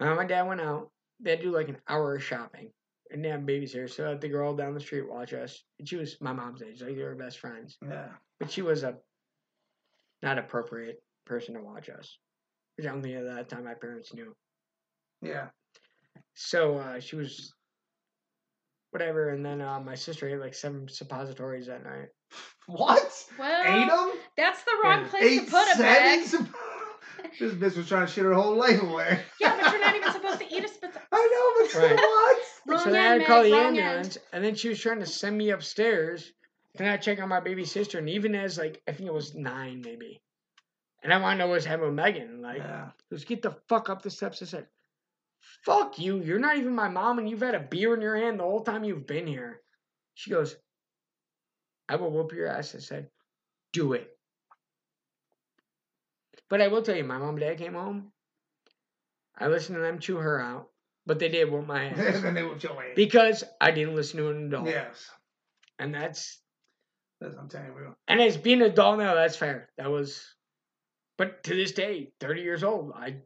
my mom and dad went out. They do like an hour of shopping. And they have babies here. So the girl down the street watch us. And she was my mom's age. Like they were best friends. Yeah. But she was a not appropriate person to watch us. Which I don't think at that time my parents knew. Yeah. So uh, she was whatever. And then uh, my sister ate like seven suppositories that night. What? Well, Eight of them? that's the wrong place Eight to put it, Meg. seven? this bitch was trying to shit her whole life away. Yeah, but you're not even supposed to eat a spit. I know, but still Right. what? Wrong so then I end, had call the wrong end. ambulance, and then she was trying to send me upstairs to not check on my baby sister. And even as like I think it was nine maybe, and I want to know what's happening with Megan. Like, Yeah. just get the fuck up the steps. I said, "Fuck you! You're not even my mom, and you've had a beer in your hand the whole time you've been here." She goes, "I will whoop your ass." I said, "Do it." But I will tell you, my mom and dad came home. I listened to them chew her out, but they did whoop my ass and then they whipped your ass. because I didn't listen to an adult. Yes. And that's That's, I'm telling you, and as being an adult now, that's fair. That was But to this day, 30 years old, I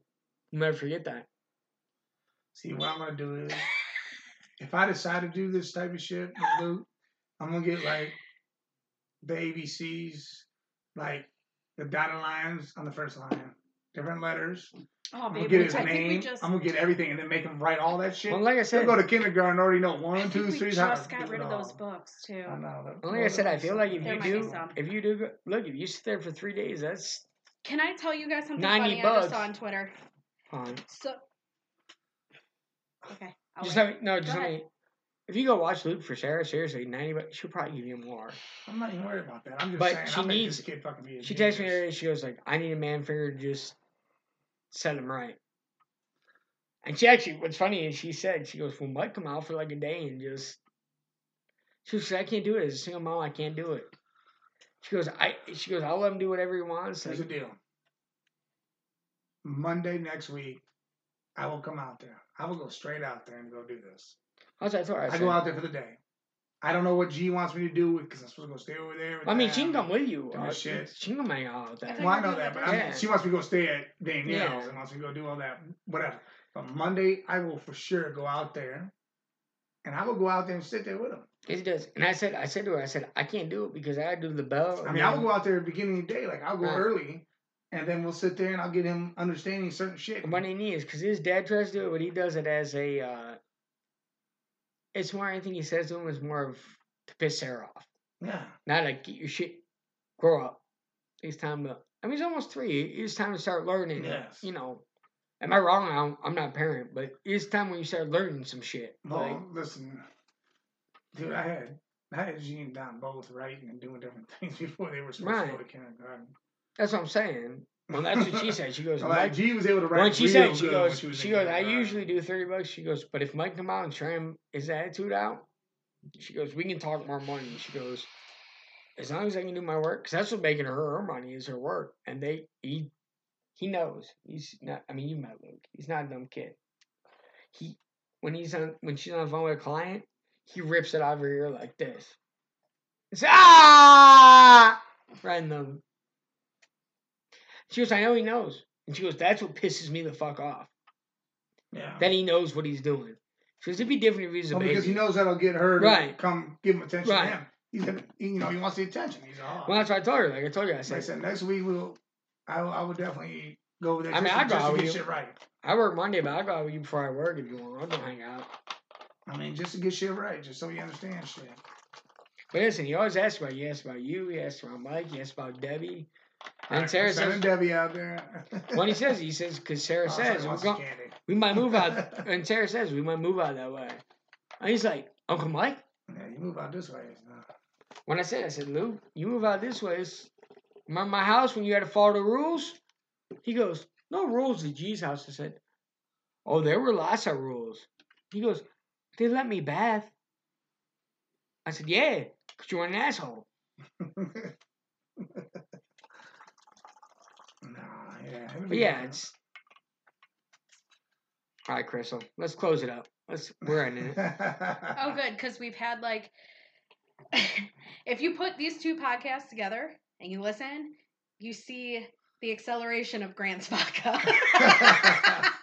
never forget that. See, what I'm gonna do is, if I decide to do this type of shit, I'm gonna get like the ABCs, like the dotted lines on the first line, different letters. Oh, I'm gonna get his I name. just I'm gonna get everything, and then make him write all that shit. Well, like I He'll said, go to kindergarten and already know one, I think two, we three. just got rid of those books too. I know. well, like I said, I feel like if you do, some. if you do, go- look, if you sit there for three days, that's Can I tell you guys something 90 funny I just bucks. saw on Twitter? fine. So, okay, I'll Just wait. let me, no, just Go let ahead. me. If you go watch Luke for Sarah, seriously, 90 bucks, she'll probably give you more. I'm not even worried about that. I'm just But saying. she I make needs- this kid fucking be a She texts me genius. today. She goes like, "I need a man finger to just set him right." And she actually, what's funny is she said, "She goes, well, Mike come out for like a day and just." She goes, "I can't do it as a single mom. I can't do it." She goes, "I." She goes, "I'll let him do whatever he wants." Here's the deal. Monday next week, I will come out there. I will go straight out there and go do this. That's what I told her. I, I, go out there for the day. I don't know what G wants me to do because I'm supposed to go stay over there. with I mean, she can come with you. Do Uh, shit. She can come hang out with I that. thought Well, I know that, but that I'm, Yeah. she wants me to go stay at Danielle's Yeah. and wants me to go do all that, whatever. But Monday, I will for sure go out there, and I will go out there and sit there with them. It does. And I said, I said to her, I said, I can't do it because I do the bell. I mean, I will go out there at the beginning of the day, like I'll go Right. early, and then we'll sit there and I'll get him understanding certain shit. What he needs, because his dad tries to do it, but he does it as a. Uh, it's more anything he says to him is more of to piss Sarah off, Yeah, not like get your shit, grow up. It's time to. I mean, he's almost three. It's time to start learning. Yes. You know, am I wrong? I'm, I'm not a parent, but it's time when you start learning some shit. Well, Like, listen, dude, I had I had G and Don both writing and doing different things before they were supposed to go to kindergarten. that's what I'm saying. Well, that's what she said. She goes, Like Mike, G was able to write. when she said, she goes, was she goes, I usually do 30 bucks. She goes, but if Mike come out and try him his attitude out, she goes, we can talk more money. She goes, as long as I can do my work, because that's what making her her money is her work. And they, he, he knows. He's not, I mean, you met Luke. He's not a dumb kid. He, when he's on, when she's on the phone with a client, he rips it out of her ear like this. It's, ah! Right in the, she goes, I know he knows. And she goes, that's what pisses me the fuck off. Yeah. That he knows what he's doing. She goes, it'd be different if he was a Well, baby. because he knows that'll get her to Right. come give him attention Right. to him. He's he- you know, he wants the attention. He's a hog. well, that's what I told her. Like I told you, I Like I said, said, next week we'll, I, will- I would definitely go over there. I mean, I'd go out with get you. shit right. I work Monday, but I'll go out with you before I work if you want. I'll go hang out. I mean, just to get shit right, just so you understand shit. But listen, he always asks about you. He asks about you. He asks about Mike. He asks about Debbie. And Alright, Sarah says, Debbie out there. when he says, he says, because Sarah Oh, says, going, we might move out. and Sarah says, we might move out that way. And he's like, Uncle Mike? Yeah, you move out this way. When I said, I said, Lou, you move out this way. It's, remember my house when you had to follow the rules? He goes, no rules at G's house. I said, oh, there were lots of rules. He goes, they let me bath. I said, yeah, because you're an asshole. nah, yeah. it'll But yeah, it's all right, Crystal. Let's close it up. Let's we're ending it. Oh, good, because we've had like, if you put these two podcasts together and you listen, you see the acceleration of Grant's vodka.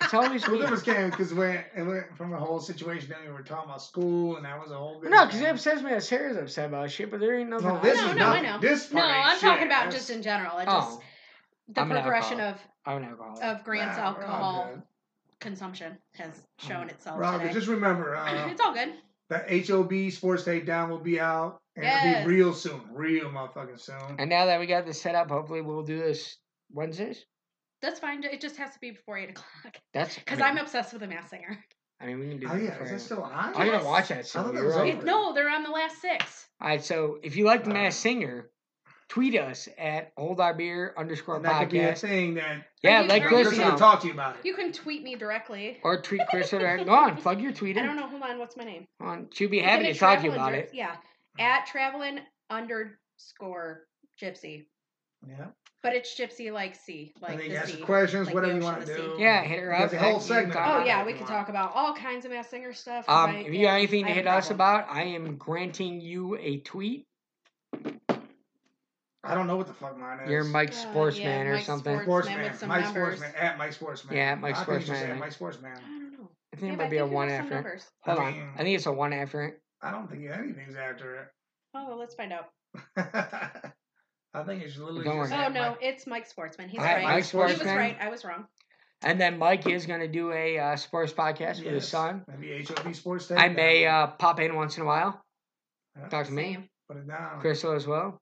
It's always Well, me. that was came because it went, it went from a whole situation that we were talking about school, and that was a whole. big No, because it thing. upsets me that Sarah's upset about shit, but there ain't nothing. No, I this no, is no, I know. This no, part ain't I'm talking about That's- just in general. It just Oh, the I'm progression of I'm an alcoholic. of Grant's Nah, alcohol good. consumption has shown itself Rob, today. just remember, uh, it's all good. the HOB Sports Day Takedown will be out, and it'll be real soon, real motherfucking soon. and now that we got this set up, hopefully we'll do this Wednesdays. That's fine. It just has to be before eight o'clock That's because I I'm obsessed with the Masked Singer. I mean, we can do. Oh yeah, before is that still on? I'm gonna watch that. I thought that was right. over. No, they're on the last six. All right, so if you like the Masked Singer, tweet us at Hold Our Beer underscore And that could be a podcast. thing that Yeah, you- let you Chris Chris sure? will know. talk to you about it. You can tweet me directly. Or tweet Chris or Go on, plug your tweet I don't know. Hold on. What's my name? On, she'll be happy it to talk to you about it. Yeah, at traveling underscore gypsy, Yeah. but it's gypsy like C, like and then the you ask sea. questions, like whatever you want to the sea. do. Yeah, hit her Got up. the whole segment Oh yeah, we could talk about all kinds of Masked Singer stuff. Um, I- if you yeah, got anything to have hit us about, I am granting you a tweet. I don't know what the fuck mine is. You're Mike Uh, Sportsman yeah, or Mike something. Sports- Sportsman. some Mike numbers. Sportsman. At Mike Sportsman. Yeah, at Mike I think it's just Sportsman. At Mike Sportsman. I don't know. I think it Babe, might be a one after. it. numbers. Hold I on. I think it's a one after it. I don't think anything's after it. Oh, well, let's find out. I think it's literally Don't just. Oh no, Mike- it's Mike Sportsman. He's All right, right. Mike Sportsman. he was right. I was wrong. And then Mike is going to do a uh, sports podcast with his Yes. son. Maybe HOP Sports Day. I may uh, pop in once in a while. Yeah. Talk to me, Put it down. Crystal as well.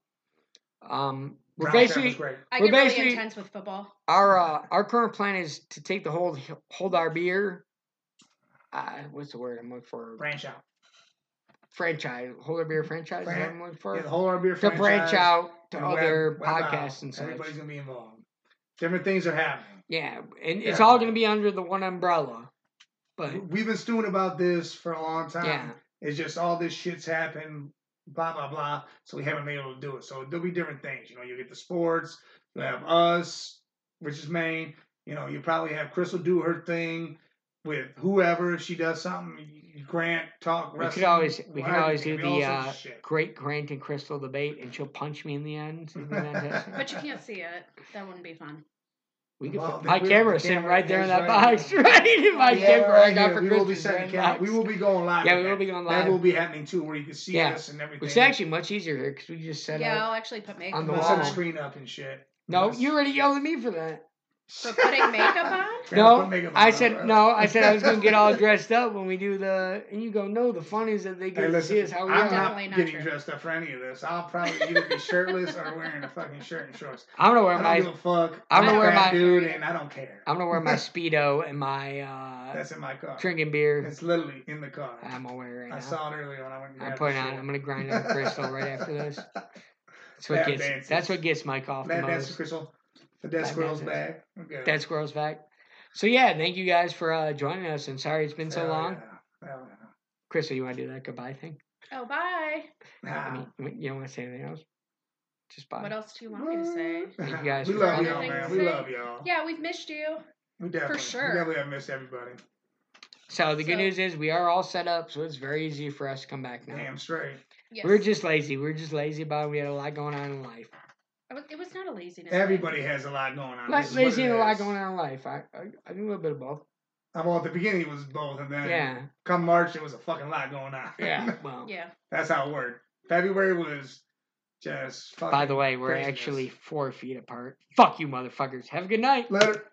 Um, we're Brown Chef was basically great. I We're get really basically- intense with football. our uh, our current plan is to take the hold hold our beer. Uh, what's the word I'm looking for? branch out. Franchise, hold our beer franchise. Is what I'm looking for? Yeah, the whole our beer to franchise. branch out to and other web- web out. podcasts and such. Everybody's gonna be involved. Different things are happening. Yeah, and it's all going to be under the one umbrella. But We've been stewing about this for a long time. yeah, It's just all this shit's happened, blah blah blah. So we haven't been able to do it. So there'll be different things. You know, you get the sports, you have us, which is main. You know, you probably have Crystal do her thing with whoever. If she does something, Grant talk we could always we could always do can be all the uh, great Grant and Crystal debate, and she'll punch me in the end. Isn't? But you can't see it. That wouldn't be fun. We could Well, put my we- camera's sitting right there in that right box, right? right? my Yeah, camera right I got here. for we will be Christmas setting right camera. We will be going live. Yeah, we will be going live. That will be happening too, where you can see Yeah. us and everything. Which is actually much easier here because we just set yeah, up. Yeah, I'll actually put makeup On the We'll on. set the wall. screen up and shit. No, Yes. you already yelled at me for that. For putting makeup on? No, put makeup I on, said right? no. I said I was gonna get all dressed up when we do the, and you go, no. The fun is that they get Hey, to see us how we I'm are. Definitely not not getting true. dressed up for any of this. I'll probably either be shirtless or wearing a fucking shirt and shorts. I'm gonna wear I don't my, give a fuck. I'm gonna wear my- dude, and I don't care. I'm gonna wear my speedo and my uh, That's in my car. drinking beer. It's literally in the car. I'm gonna wear it right I now. saw it earlier when I went. and I'm putting on. I'm gonna grind up crystal right after this. That's what Lap gets. dances. That's what gets Mike off the dance most. crystal. The dead squirrel's dances. back. We're. Dead squirrel's back. So yeah, thank you guys for uh, joining us. And sorry it's been so Hell long. yeah. Hell yeah. Crystal, you want to do that goodbye thing? Oh, bye. I Nah. mean, you don't want to say anything else? Just bye. What else do you want me to say? Thank you guys we love y'all, man. We say? love y'all. Yeah, we've missed you. We definitely, for sure. We definitely have missed everybody. So the good news is we are all set up, so it's very easy for us to come back now. Damn straight. Yes. We're just lazy. We're just lazy about it. We had a lot going on in life. It was, not a laziness. thing. Everybody has a lot going on. Like, This is what lazy and a lot going on in life. I, I I do a little bit of both. Uh, Well, at the beginning it was both, and then Yeah, come March there was a fucking lot going on. yeah. Well, Yeah. That's how it worked. February was just fucking by the way, we're craziness. actually four feet apart. Fuck you, motherfuckers. Have a good night. Later.